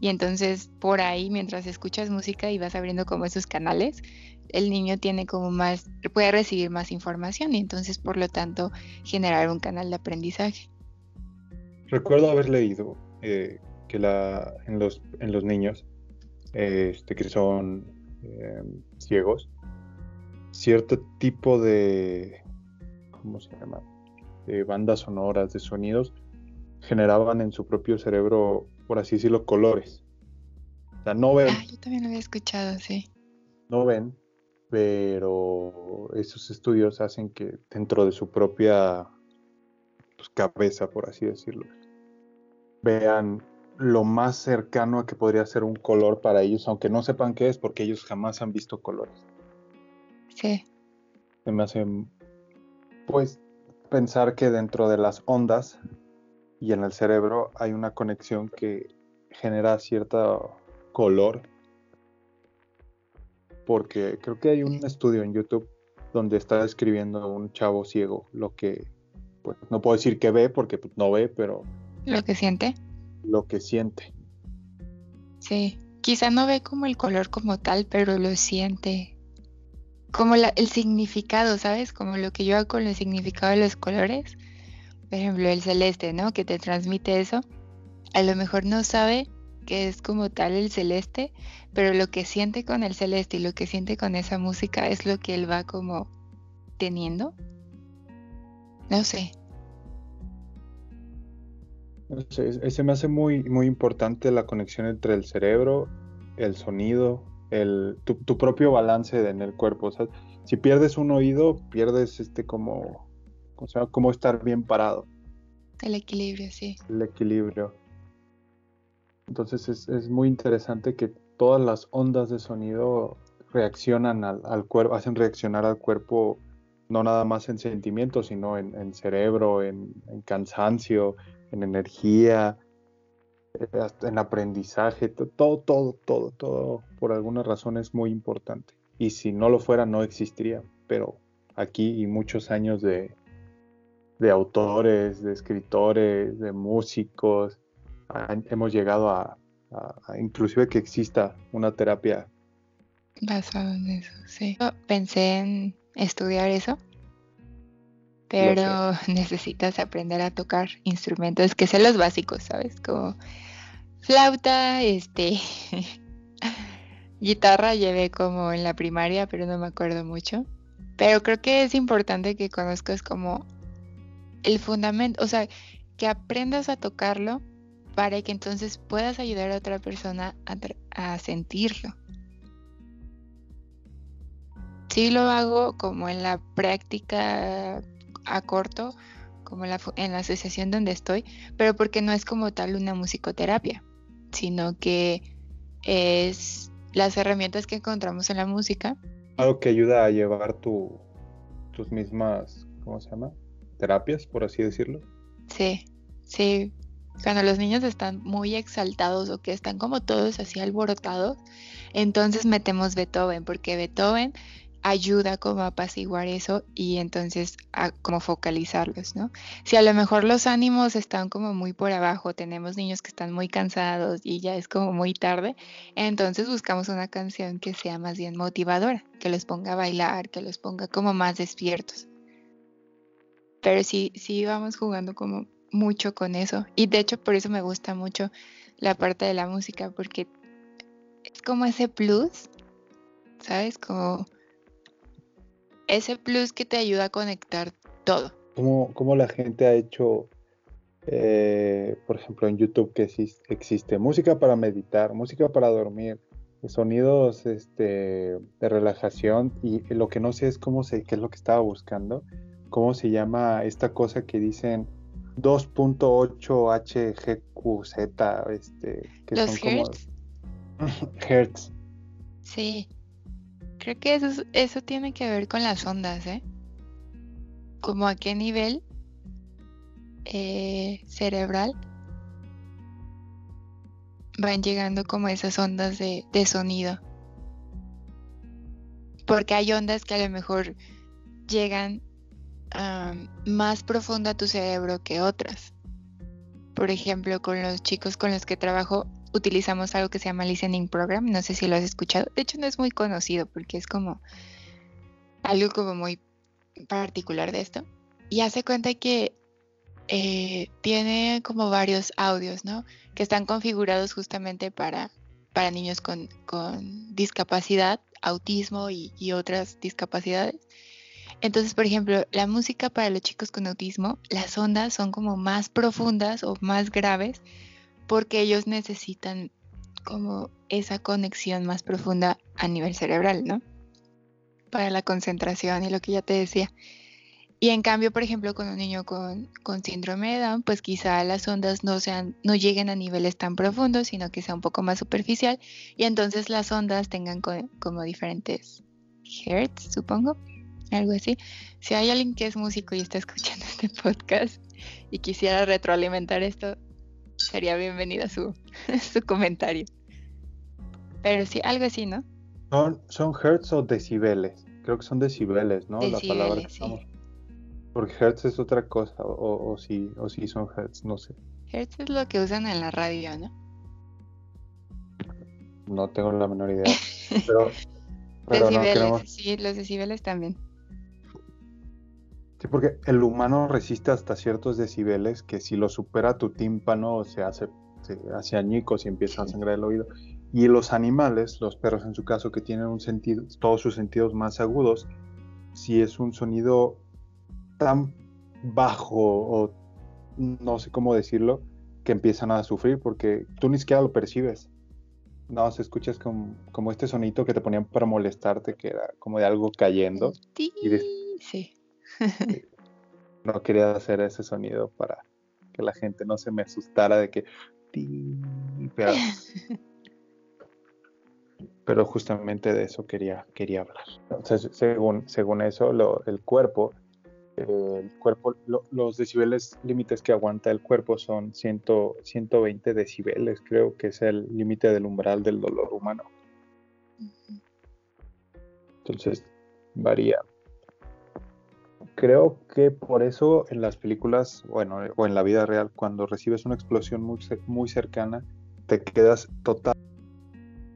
y entonces por ahí mientras escuchas música y vas abriendo como esos canales, el niño tiene como más, puede recibir más información y entonces por lo tanto generar un canal de aprendizaje. Recuerdo haber leído eh, que la, en, los, en los niños este, que son em, ciegos, cierto tipo de, ¿cómo se llama? De bandas sonoras, de sonidos, generaban en su propio cerebro, por así decirlo, colores. O sea, no ven. Ah, yo también lo había escuchado, sí. No ven, pero esos estudios hacen que dentro de su propia pues, cabeza, por así decirlo, vean lo más cercano a que podría ser un color para ellos, aunque no sepan qué es, porque ellos jamás han visto colores. Sí. Se me hace, pues, pensar que dentro de las ondas y en el cerebro hay una conexión que genera cierto color. Porque creo que hay un estudio en YouTube donde está describiendo un chavo ciego lo que, pues, no puedo decir que ve porque pues, no ve, pero... Lo que siente lo que siente. Sí, quizá no ve como el color como tal, pero lo siente. Como el significado, ¿sabes? Como lo que yo hago con el significado de los colores. Por ejemplo, el celeste, ¿no? Que te transmite eso. A lo mejor no sabe que es como tal el celeste, pero lo que siente con el celeste y lo que siente con esa música es lo que él va como teniendo. No sé, se me hace muy, muy importante la conexión entre el cerebro, el sonido, el, tu, propio balance en el cuerpo. si pierdes un oído, pierdes este como, o sea, como estar bien parado. El equilibrio, sí. El equilibrio. Entonces es, muy interesante que todas las ondas de sonido reaccionan al, cuerpo, hacen reaccionar al cuerpo no nada más en sentimientos, sino en, cerebro, en, cansancio, en energía, eh, en aprendizaje, todo, todo, todo, todo, por alguna razón es muy importante. Y si no lo fuera, no existiría. Pero aquí y muchos años de, de autores, de escritores, de músicos. hemos llegado a, inclusive que exista una terapia basada en eso, sí. Pensé en estudiar eso, pero [LAUGHS] necesitas aprender a tocar instrumentos que sean los básicos, ¿sabes? Como flauta, este, [LAUGHS] guitarra llevé como en la primaria, pero no me acuerdo mucho. Pero creo que es importante que conozcas como el fundamento, o sea, que aprendas a tocarlo para que entonces puedas ayudar a otra persona a, sentirlo. Sí lo hago como en la práctica a corto, como en la, en la asociación donde estoy, pero porque no es como tal una musicoterapia, sino que es las herramientas que encontramos en la música. Algo que ayuda a llevar tu, tus mismas, ¿cómo se llama? Terapias, por así decirlo. Sí, sí. Cuando los niños están muy exaltados o que están como todos así alborotados, entonces metemos Beethoven, porque Beethoven ayuda como a apaciguar eso y entonces a como focalizarlos, ¿no? Si a lo mejor los ánimos están como muy por abajo, tenemos niños que están muy cansados y ya es como muy tarde, entonces buscamos una canción que sea más bien motivadora, que los ponga a bailar, que los ponga como más despiertos. Pero sí, sí vamos jugando como mucho con eso y de hecho por eso me gusta mucho la parte de la música porque es como ese plus, ¿sabes? Como ese plus que te ayuda a conectar todo. ¿Cómo, la gente ha hecho, eh, por ejemplo, en YouTube que existe, música para meditar, música para dormir, sonidos este, de relajación y lo que no sé es cómo se, qué es lo que estaba buscando, cómo se llama esta cosa que dicen 2.8 HGQZ, este, que son hertz? como hertz. [LAUGHS] Sí. Creo que eso, eso tiene que ver con las ondas, ¿eh? Como a qué nivel eh, cerebral van llegando como esas ondas de, sonido. Porque hay ondas que a lo mejor llegan más profundo a tu cerebro que otras. Por ejemplo, con los chicos con los que trabajo, utilizamos algo que se llama Listening Program. No sé si lo has escuchado. De hecho, no es muy conocido porque es como algo como muy particular de esto. Y hace cuenta que eh, tiene como varios audios, ¿no? Que están configurados justamente para, para niños con, discapacidad, autismo y, y otras discapacidades. Entonces, por ejemplo, la música para los chicos con autismo, las ondas son como más profundas o más graves porque ellos necesitan como esa conexión más profunda a nivel cerebral, ¿no? Para la concentración y lo que ya te decía. Y en cambio, por ejemplo, con un niño con, síndrome de Down, pues quizá las ondas no, sean, lleguen a niveles tan profundos, sino que sea un poco más superficial. Y entonces las ondas tengan como diferentes hertz, supongo, algo así. Si hay alguien que es músico y está escuchando [LAUGHS] este podcast y quisiera retroalimentar esto, sería bienvenida su, [LAUGHS] su comentario. Pero sí, algo así, ¿no? Son, son hertz o decibeles. Creo que son decibeles, ¿no? la palabra que Porque hertz es otra cosa, o, o, sí, o sí son hertz, no sé. Hertz es lo que usan en la radio, ¿no? No tengo la menor idea. [LAUGHS] Pero, decibeles, sí, los decibeles también. Sí, porque el humano resiste hasta ciertos decibeles que si lo supera tu tímpano se hace, se hace añicos y empieza a sangrar el oído. Y los animales, los perros en su caso, que tienen un sentido, todos sus sentidos más agudos, si es un sonido tan bajo o no sé cómo decirlo, que empiezan a sufrir porque tú ni siquiera lo percibes. No, se escuchas como, como este sonito que te ponían para molestarte, que era como de algo cayendo. Sí, sí. [LAUGHS] no quería hacer ese sonido para que la gente no se me asustara de que... [LAUGHS] Pero, justamente de eso quería, quería hablar. Entonces, según, según eso, el cuerpo, el cuerpo los decibeles límites que aguanta el cuerpo son 100, 120 decibeles, creo que es el límite del umbral del dolor humano. Entonces, varía creo que por eso en las películas, bueno, o en la vida real, cuando recibes una explosión muy, muy cercana, te quedas total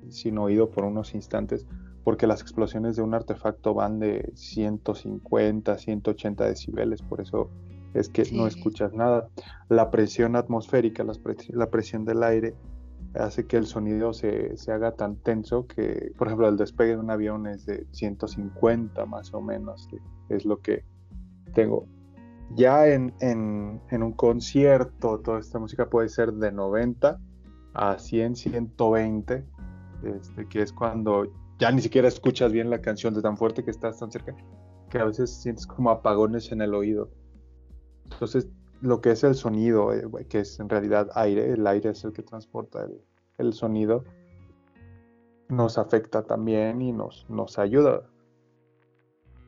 sin oído por unos instantes, porque las explosiones de un artefacto van de 150, 180 decibeles, por eso es que no escuchas nada. La presión atmosférica, la presión del aire, hace que el sonido se, haga tan tenso que, por ejemplo, el despegue de un avión es de 150 más o menos, es lo que tengo. Ya en, un concierto, toda esta música puede ser de 90 a 100, 120, este, que es cuando ya ni siquiera escuchas bien la canción de tan fuerte que estás tan cerca, que a veces sientes como apagones en el oído. Entonces, lo que es el sonido, eh, que es en realidad aire, el aire es el que transporta el, sonido, nos afecta también y nos, nos ayuda.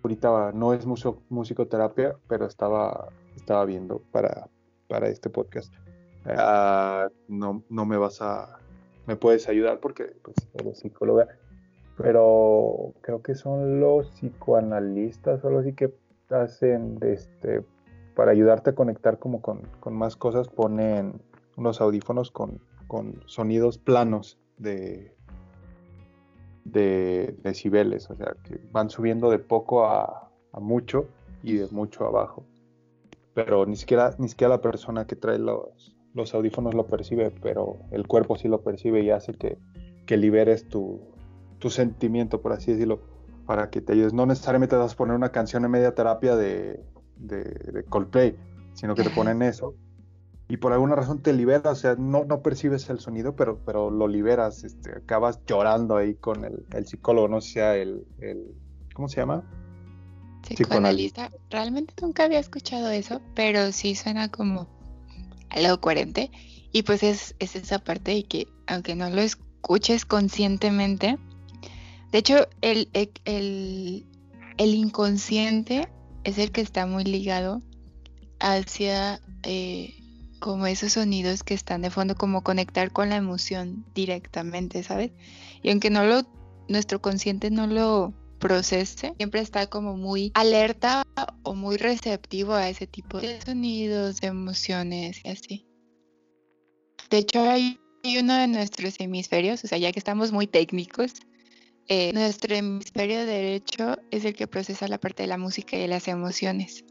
Ahorita no es musicoterapia, pero estaba, estaba viendo para, para este podcast. Ah, no, no me vas a, me puedes ayudar porque pues, eres psicóloga, pero creo que son los psicoanalistas o algo así que hacen este para ayudarte a conectar como con, más cosas, ponen unos audífonos con, sonidos planos de, de decibeles, o sea, que van subiendo de poco a, mucho y de mucho abajo. Pero ni siquiera, ni siquiera la persona que trae los, los audífonos lo percibe, pero el cuerpo sí lo percibe y hace que, liberes tu, tu, sentimiento, por así decirlo, para que te ayudes. No necesariamente vas a poner una canción en media terapia de, de, Coldplay, sino que te ponen [LAUGHS] eso y por alguna razón te libera, o sea, no, no percibes el sonido, pero, pero lo liberas, este, acabas llorando ahí con el, psicólogo, no sea el, el, ¿cómo se llama? Psicoanalista. Realmente nunca había escuchado eso, pero sí suena como algo coherente. Y pues es, es esa parte y que aunque no lo escuches conscientemente, de hecho el, el, el inconsciente es el que está muy ligado hacia eh, como esos sonidos que están de fondo, como conectar con la emoción directamente, ¿sabes? Y aunque no lo, nuestro consciente no lo procese, siempre está como muy alerta o muy receptivo a ese tipo de sonidos, de emociones y así. De hecho, hay uno de nuestros hemisferios, o sea, ya que estamos muy técnicos, eh, nuestro hemisferio derecho es el que procesa la parte de la música y de las emociones.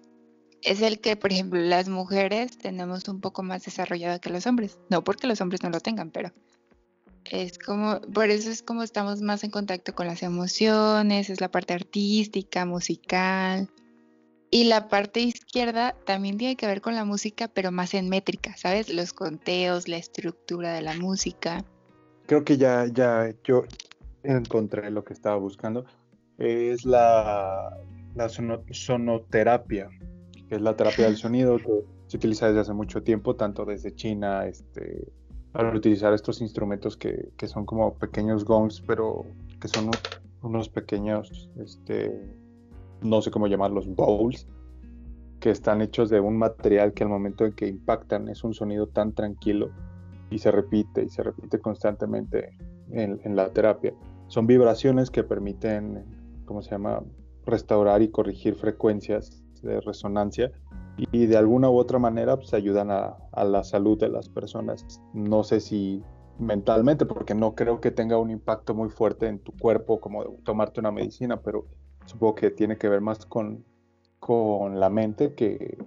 Es el que, por ejemplo, las mujeres tenemos un poco más desarrollado que los hombres. No porque los hombres no lo tengan, pero es como, por eso es como estamos más en contacto con las emociones, es la parte artística, musical. Y la parte izquierda también tiene que ver con la música, pero más en métrica, ¿sabes? Los conteos, la estructura de la música. Creo que ya, ya, yo, encontré lo que estaba buscando. Es la, la sonoterapia, que es la terapia del sonido que se utiliza desde hace mucho tiempo, tanto desde China, este, al utilizar estos instrumentos que, que son como pequeños gongs, pero que son unos pequeños, este, no sé cómo llamarlos, bowls, que están hechos de un material que al momento en que impactan es un sonido tan tranquilo y se repite y se repite constantemente en, en la terapia son vibraciones que permiten, ¿cómo se llama?, restaurar y corregir frecuencias de resonancia y de alguna u otra manera pues ayudan a, la salud de las personas. No sé si mentalmente, porque no creo que tenga un impacto muy fuerte en tu cuerpo como tomarte una medicina, pero supongo que tiene que ver más con, con la mente que,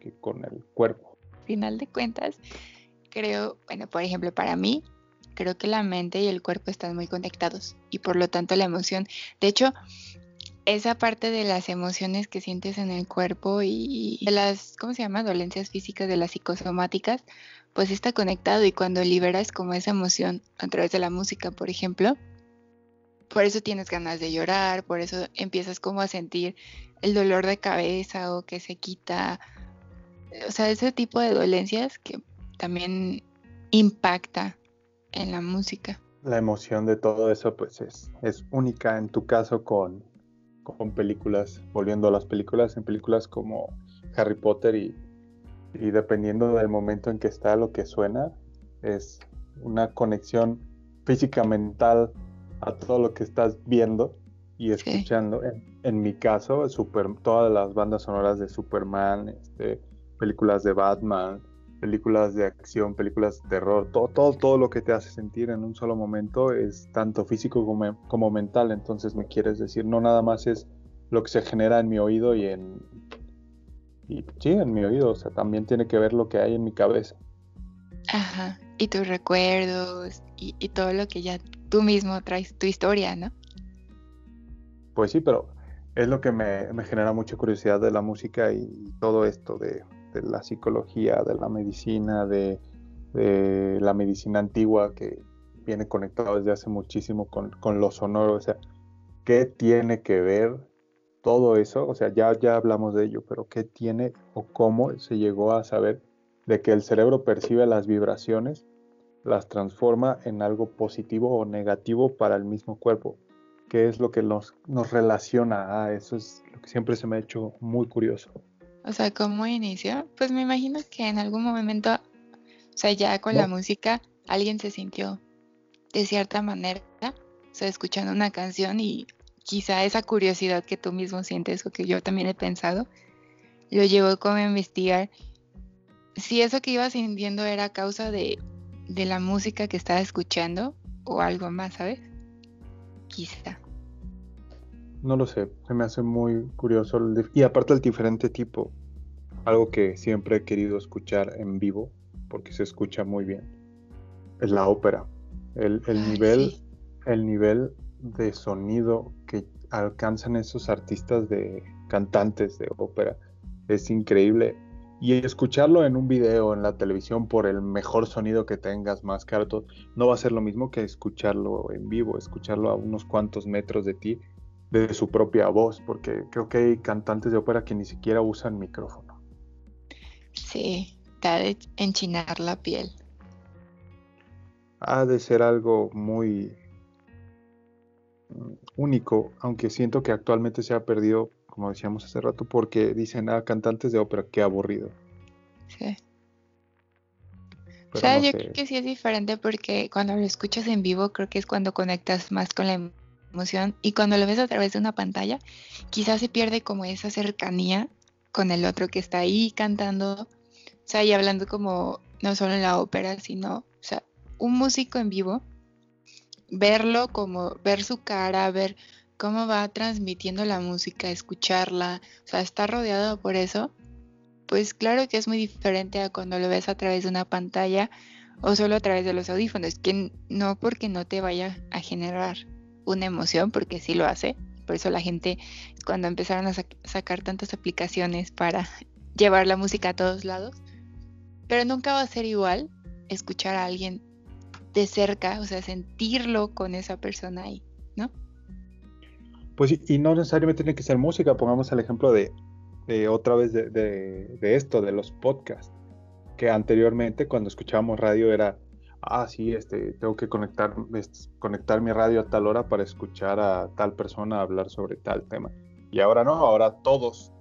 que con el cuerpo. Final de cuentas, creo, bueno, por ejemplo, para mí, creo que la mente y el cuerpo están muy conectados y por lo tanto la emoción. De hecho, esa parte de las emociones que sientes en el cuerpo y de las, ¿cómo se llama? Dolencias físicas de las psicosomáticas, pues está conectado y cuando liberas como esa emoción a través de la música, por ejemplo, por eso tienes ganas de llorar, por eso empiezas como a sentir el dolor de cabeza o que se quita, o sea, ese tipo de dolencias que también impacta en la música. La emoción de todo eso pues es, es única en tu caso con, con películas, volviendo a las películas, en películas como Harry Potter y, y dependiendo del momento en que está lo que suena, es una conexión física mental a todo lo que estás viendo y escuchando, en, mi caso, super, todas las bandas sonoras de Superman, este, películas de Batman, películas de acción, películas de terror, todo, todo, todo lo que te hace sentir en un solo momento es tanto físico como, como mental. Entonces me quieres decir, no nada más es lo que se genera en mi oído y en... Y sí, en mi oído, o sea, también tiene que ver lo que hay en mi cabeza. Ajá, y tus recuerdos y, y todo lo que ya tú mismo traes, tu historia, ¿no? Pues sí, pero es lo que me, genera mucha curiosidad de la música y todo esto de, la psicología, de la medicina, de, la medicina antigua que viene conectado desde hace muchísimo con, con, lo sonoro. O sea, ¿qué tiene que ver todo eso? O sea, ya, ya hablamos de ello, pero ¿qué tiene o cómo se llegó a saber de que el cerebro percibe las vibraciones, las transforma en algo positivo o negativo para el mismo cuerpo? qué es lo que nos, relaciona a eso es lo que siempre se me ha hecho muy curioso. O sea, ¿cómo inició? Pues me imagino que en algún momento, o sea, ya con la música, alguien se sintió de cierta manera, o sea, escuchando una canción y quizá esa curiosidad que tú mismo sientes o que yo también he pensado, lo llevó como a investigar si eso que iba sintiendo era causa de, de la música que estaba escuchando o algo más, ¿sabes? quizá. No lo sé, se me hace muy curioso. y aparte el diferente tipo, algo que siempre he querido escuchar en vivo, porque se escucha muy bien, es la ópera. El, nivel, el nivel de sonido que alcanzan esos artistas de cantantes de ópera es increíble. Y escucharlo en un video, en la televisión, por el mejor sonido que tengas, más caro, no va a ser lo mismo que escucharlo en vivo, escucharlo a unos cuantos metros de ti, de su propia voz, porque creo que hay cantantes de ópera que ni siquiera usan micrófono. Sí, da de enchinar la piel. Ha de ser algo muy único, aunque siento que actualmente se ha perdido como decíamos hace rato, porque dicen, ah, cantantes de ópera, qué aburrido. Sí. o sea, yo creo que sí es diferente porque cuando lo escuchas en vivo, creo que es cuando conectas más con la emoción y cuando lo ves a través de una pantalla, quizás se pierde como esa cercanía con el otro que está ahí cantando, o sea, y hablando como no solo en la ópera, sino, o sea, un músico en vivo, verlo como ver su cara, ver cómo va transmitiendo la música, escucharla, o sea, estar rodeado por eso, pues claro que es muy diferente a cuando lo ves a través de una pantalla o solo a través de los audífonos, que no porque no te vaya a generar una emoción, porque sí lo hace, por eso la gente cuando empezaron a sacar tantas aplicaciones para [LAUGHS] llevar la música a todos lados, pero nunca va a ser igual escuchar a alguien de cerca, o sea, sentirlo con esa persona ahí, ¿no? Pues y no necesariamente tiene que ser música, pongamos el ejemplo de, otra vez de, esto, de los podcasts, que anteriormente cuando escuchábamos radio era, ah, sí, este, tengo que conectar, conectar mi radio a tal hora para escuchar a tal persona hablar sobre tal tema. Y ahora no, ahora todos,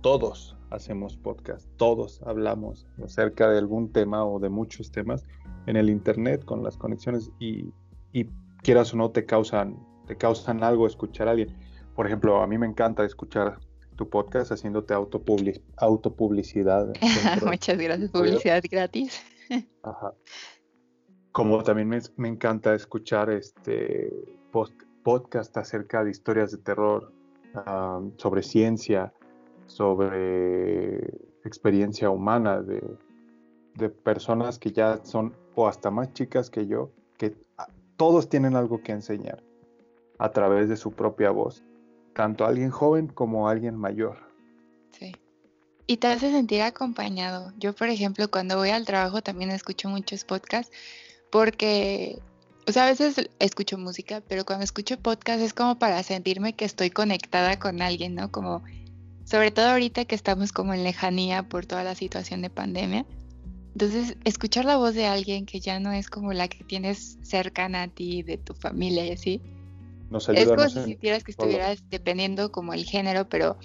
todos hacemos podcast, todos hablamos acerca de algún tema o de muchos temas en el Internet con las conexiones y, y quieras o no te causan te causan algo escuchar a alguien. Por ejemplo, a mí me encanta escuchar tu podcast haciéndote autopublicidad. [LAUGHS] Muchas gracias, publicidad gratis. Ajá. Como también me, encanta escuchar este podcast acerca de historias de terror, sobre ciencia, sobre experiencia humana de, de personas que ya son o hasta más chicas que yo, que todos tienen algo que enseñar a través de su propia voz, tanto alguien joven como alguien mayor. Sí. Y te hace sentir acompañado. Yo, por ejemplo, cuando voy al trabajo también escucho muchos podcasts porque, o sea, a veces escucho música, pero cuando escucho podcast es como para sentirme que estoy conectada con alguien, ¿no? Como, sobre todo ahorita que estamos como en lejanía por toda la situación de pandemia. Entonces, escuchar la voz de alguien que ya no es como la que tienes cercana a ti, de tu familia y así, es como si sintieras que estuvieras dependiendo como el género, pero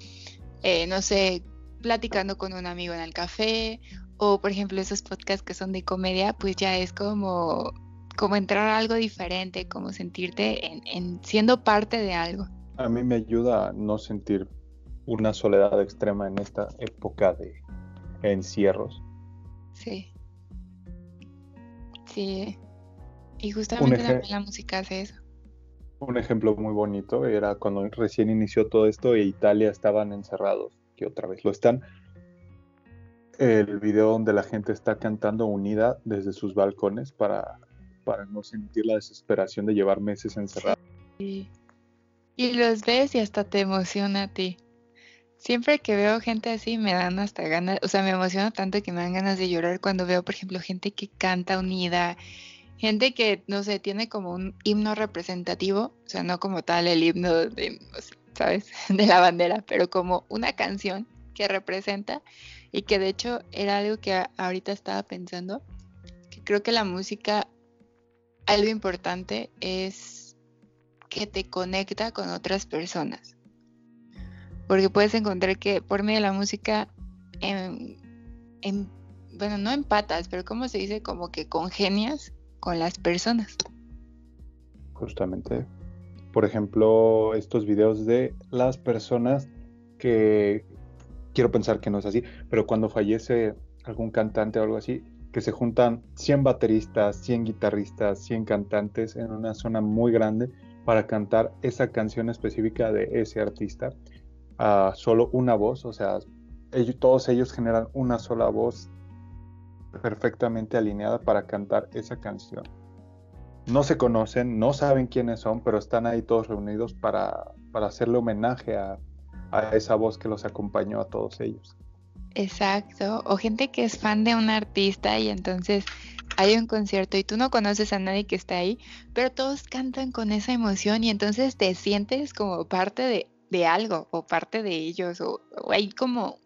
eh, no sé, platicando con un amigo en el café, o por ejemplo esos podcasts que son de comedia, pues ya es como, como entrar a algo diferente, como sentirte en, siendo parte de algo. A mí me ayuda a no sentir una soledad extrema en esta época de encierros. Sí. Sí. Y justamente la música hace eso. Un ejemplo muy bonito era cuando recién inició todo esto e Italia estaban encerrados, que otra vez lo están. El video donde la gente está cantando unida desde sus balcones para, para no sentir la desesperación de llevar meses encerrados. Sí. Y los ves y hasta te emociona a ti. Siempre que veo gente así me dan hasta ganas, o sea, me emociona tanto que me dan ganas de llorar cuando veo, por ejemplo, gente que canta unida, gente que, no sé, tiene como un himno representativo, o sea, no como tal el himno de, ¿sabes? [LAUGHS] de la bandera, pero como una canción que representa y que de hecho era algo que ahorita estaba pensando, que creo que la música, algo importante es que te conecta con otras personas porque puedes encontrar que por medio de la música, en, bueno, no empatas, pero ¿cómo se dice? Como que congenias con las personas. Justamente. Por ejemplo, estos videos de las personas que quiero pensar que no es así, pero cuando fallece algún cantante o algo así, que se juntan 100 bateristas, 100 guitarristas, 100 cantantes en una zona muy grande para cantar esa canción específica de ese artista solo una voz, o sea, todos ellos generan una sola voz perfectamente alineada para cantar esa canción. No se conocen, no saben quiénes son, pero están ahí todos reunidos para, hacerle homenaje a, a esa voz que los acompañó a todos ellos. Exacto, o gente que es fan de un artista y entonces hay un concierto y tú no conoces a nadie que está ahí, pero todos cantan con esa emoción y entonces te sientes como parte de de algo o parte de ellos o, hay como,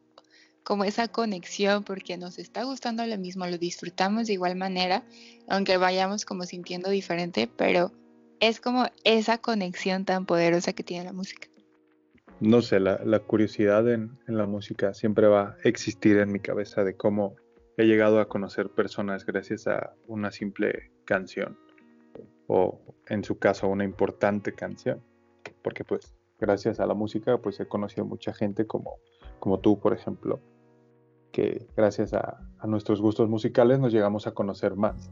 como esa conexión porque nos está gustando lo mismo, lo disfrutamos de igual manera, aunque vayamos como sintiendo diferente, pero es como esa conexión tan poderosa que tiene la música. No sé, la, curiosidad en, la música siempre va a existir en mi cabeza de cómo he llegado a conocer personas gracias a una simple canción o en su caso una importante canción, porque pues gracias a la música, pues he conocido mucha gente como, como tú, por ejemplo, que gracias a, nuestros gustos musicales nos llegamos a conocer más.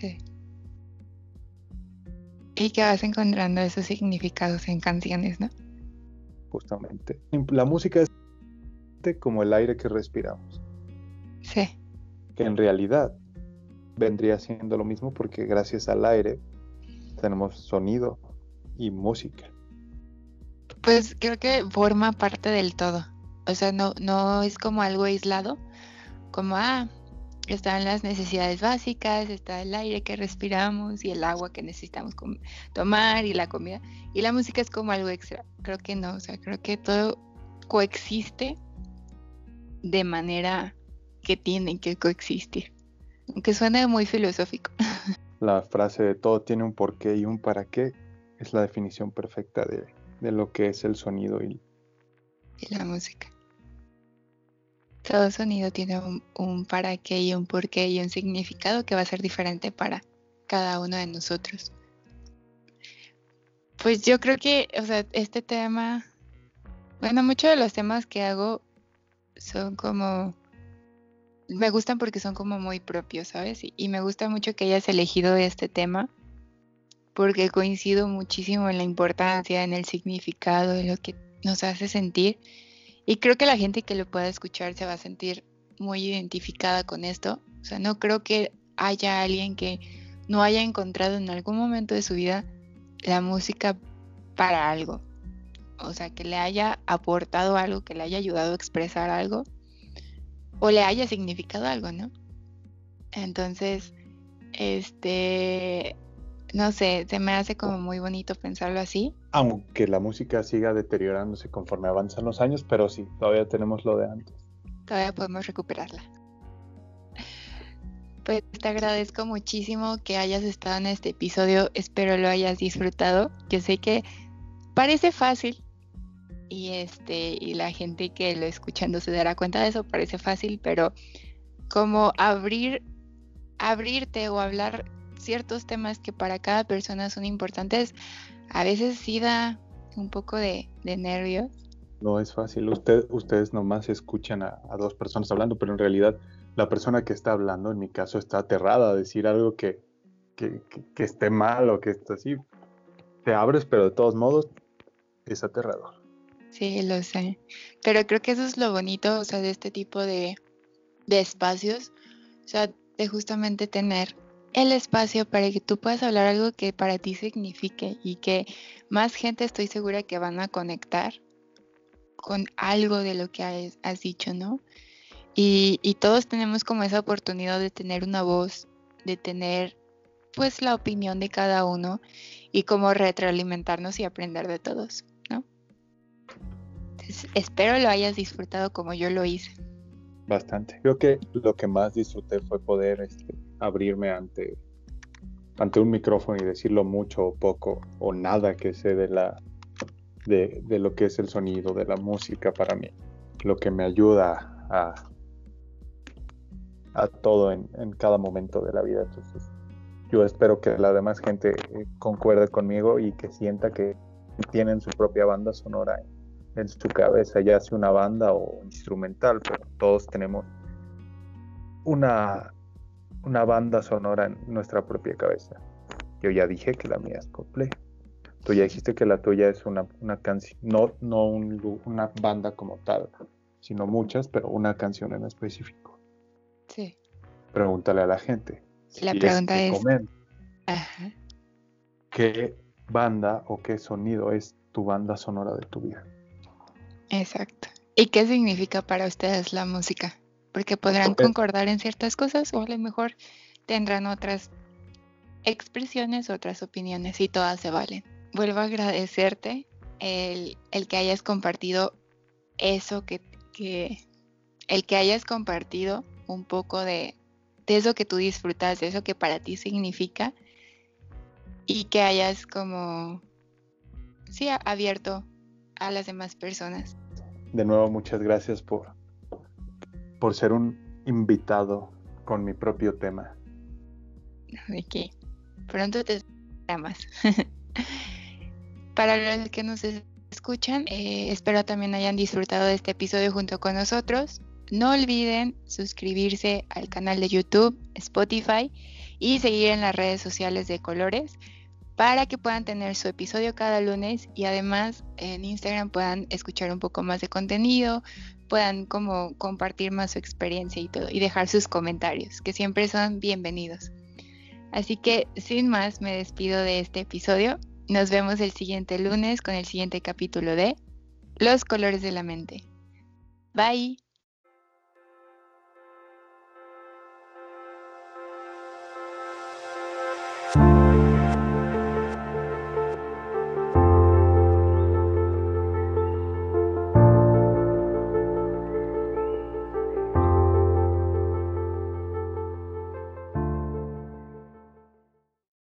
Sí. Y que vas encontrando esos significados en canciones, ¿no? Justamente. La música es como el aire que respiramos. Sí. Que en realidad vendría siendo lo mismo porque gracias al aire tenemos sonido y música. Pues creo que forma parte del todo. O sea, no, no es como algo aislado, como, ah, están las necesidades básicas, está el aire que respiramos y el agua que necesitamos tomar y la comida. Y la música es como algo extra. Creo que no, o sea, creo que todo coexiste de manera que tienen que coexistir. Aunque suena muy filosófico. [LAUGHS] La frase de todo tiene un porqué y un para qué es la definición perfecta de, de lo que es el sonido y, la música. Todo sonido tiene un, para qué y un por qué y un significado que va a ser diferente para cada uno de nosotros. Pues yo creo que, o sea, este tema, bueno, muchos de los temas que hago son como, me gustan porque son como muy propios, ¿sabes? y me gusta mucho que hayas elegido este tema porque coincido muchísimo en la importancia, en el significado, de lo que nos hace sentir. Y creo que la gente que lo pueda escuchar se va a sentir muy identificada con esto. O sea, no creo que haya alguien que no haya encontrado en algún momento de su vida la música para algo. O sea, que le haya aportado algo, que le haya ayudado a expresar algo o le haya significado algo, ¿no? Entonces, este, no sé, se me hace como muy bonito pensarlo así. Aunque la música siga deteriorándose conforme avanzan los años, pero sí, todavía tenemos lo de antes. Todavía podemos recuperarla. Pues te agradezco muchísimo que hayas estado en este episodio, espero lo hayas disfrutado. Yo sé que parece fácil y este y la gente que lo escuchando se dará cuenta de eso, parece fácil, pero como abrir abrirte o hablar ciertos temas que para cada persona son importantes, a veces sí da un poco de, nervios. No es fácil. Usted, ustedes nomás escuchan a, dos personas hablando, pero en realidad la persona que está hablando, en mi caso, está aterrada a decir algo que, que, que esté mal o que esté así. Te abres, pero de todos modos es aterrador. Sí, lo sé. Pero creo que eso es lo bonito, o sea, de este tipo de, de espacios. O sea, de justamente tener el espacio para que tú puedas hablar algo que para ti signifique y que más gente estoy segura que van a conectar con algo de lo que has, dicho, ¿no? Y, todos tenemos como esa oportunidad de tener una voz, de tener pues la opinión de cada uno y como retroalimentarnos y aprender de todos, ¿no? Espero lo hayas disfrutado como yo lo hice. Bastante. Creo que lo que más disfruté fue poder este, abrirme ante, ante un micrófono y decirlo mucho o poco o nada que sé de, la, de, lo que es el sonido, de la música para mí. Lo que me ayuda a, a todo en, cada momento de la vida. Entonces, yo espero que la demás gente eh, concuerde conmigo y que sienta que tienen su propia banda sonora en su cabeza, ya sea una banda o instrumental, pero todos tenemos una, una banda sonora en nuestra propia cabeza. Yo ya dije que la mía es Coldplay. Tú ya dijiste que la tuya es una, una canción, no, no una banda como tal, sino muchas, pero una canción en específico. Sí. Pregúntale a la gente. La pregunta es, ¿qué banda o qué sonido es tu banda sonora de tu vida? Exacto. ¿Y qué significa para ustedes la música? Porque podrán concordar en ciertas cosas o a lo mejor tendrán otras expresiones, otras opiniones y todas se valen. Vuelvo a agradecerte el, que hayas compartido eso que, el que hayas compartido un poco de, de eso que tú disfrutas, de eso que para ti significa y que hayas como, sí, abierto a las demás personas. De nuevo, muchas gracias por, por ser un invitado con mi propio tema. Qué. Pronto te más. Para los que nos escuchan, eh, espero también hayan disfrutado de este episodio junto con nosotros. No olviden suscribirse al canal de YouTube, Spotify y seguir en las redes sociales de Colores para que puedan tener su episodio cada lunes y además en Instagram puedan escuchar un poco más de contenido, puedan como compartir más su experiencia y todo y dejar sus comentarios, que siempre son bienvenidos. Así que sin más me despido de este episodio. Nos vemos el siguiente lunes con el siguiente capítulo de Los colores de la mente. Bye.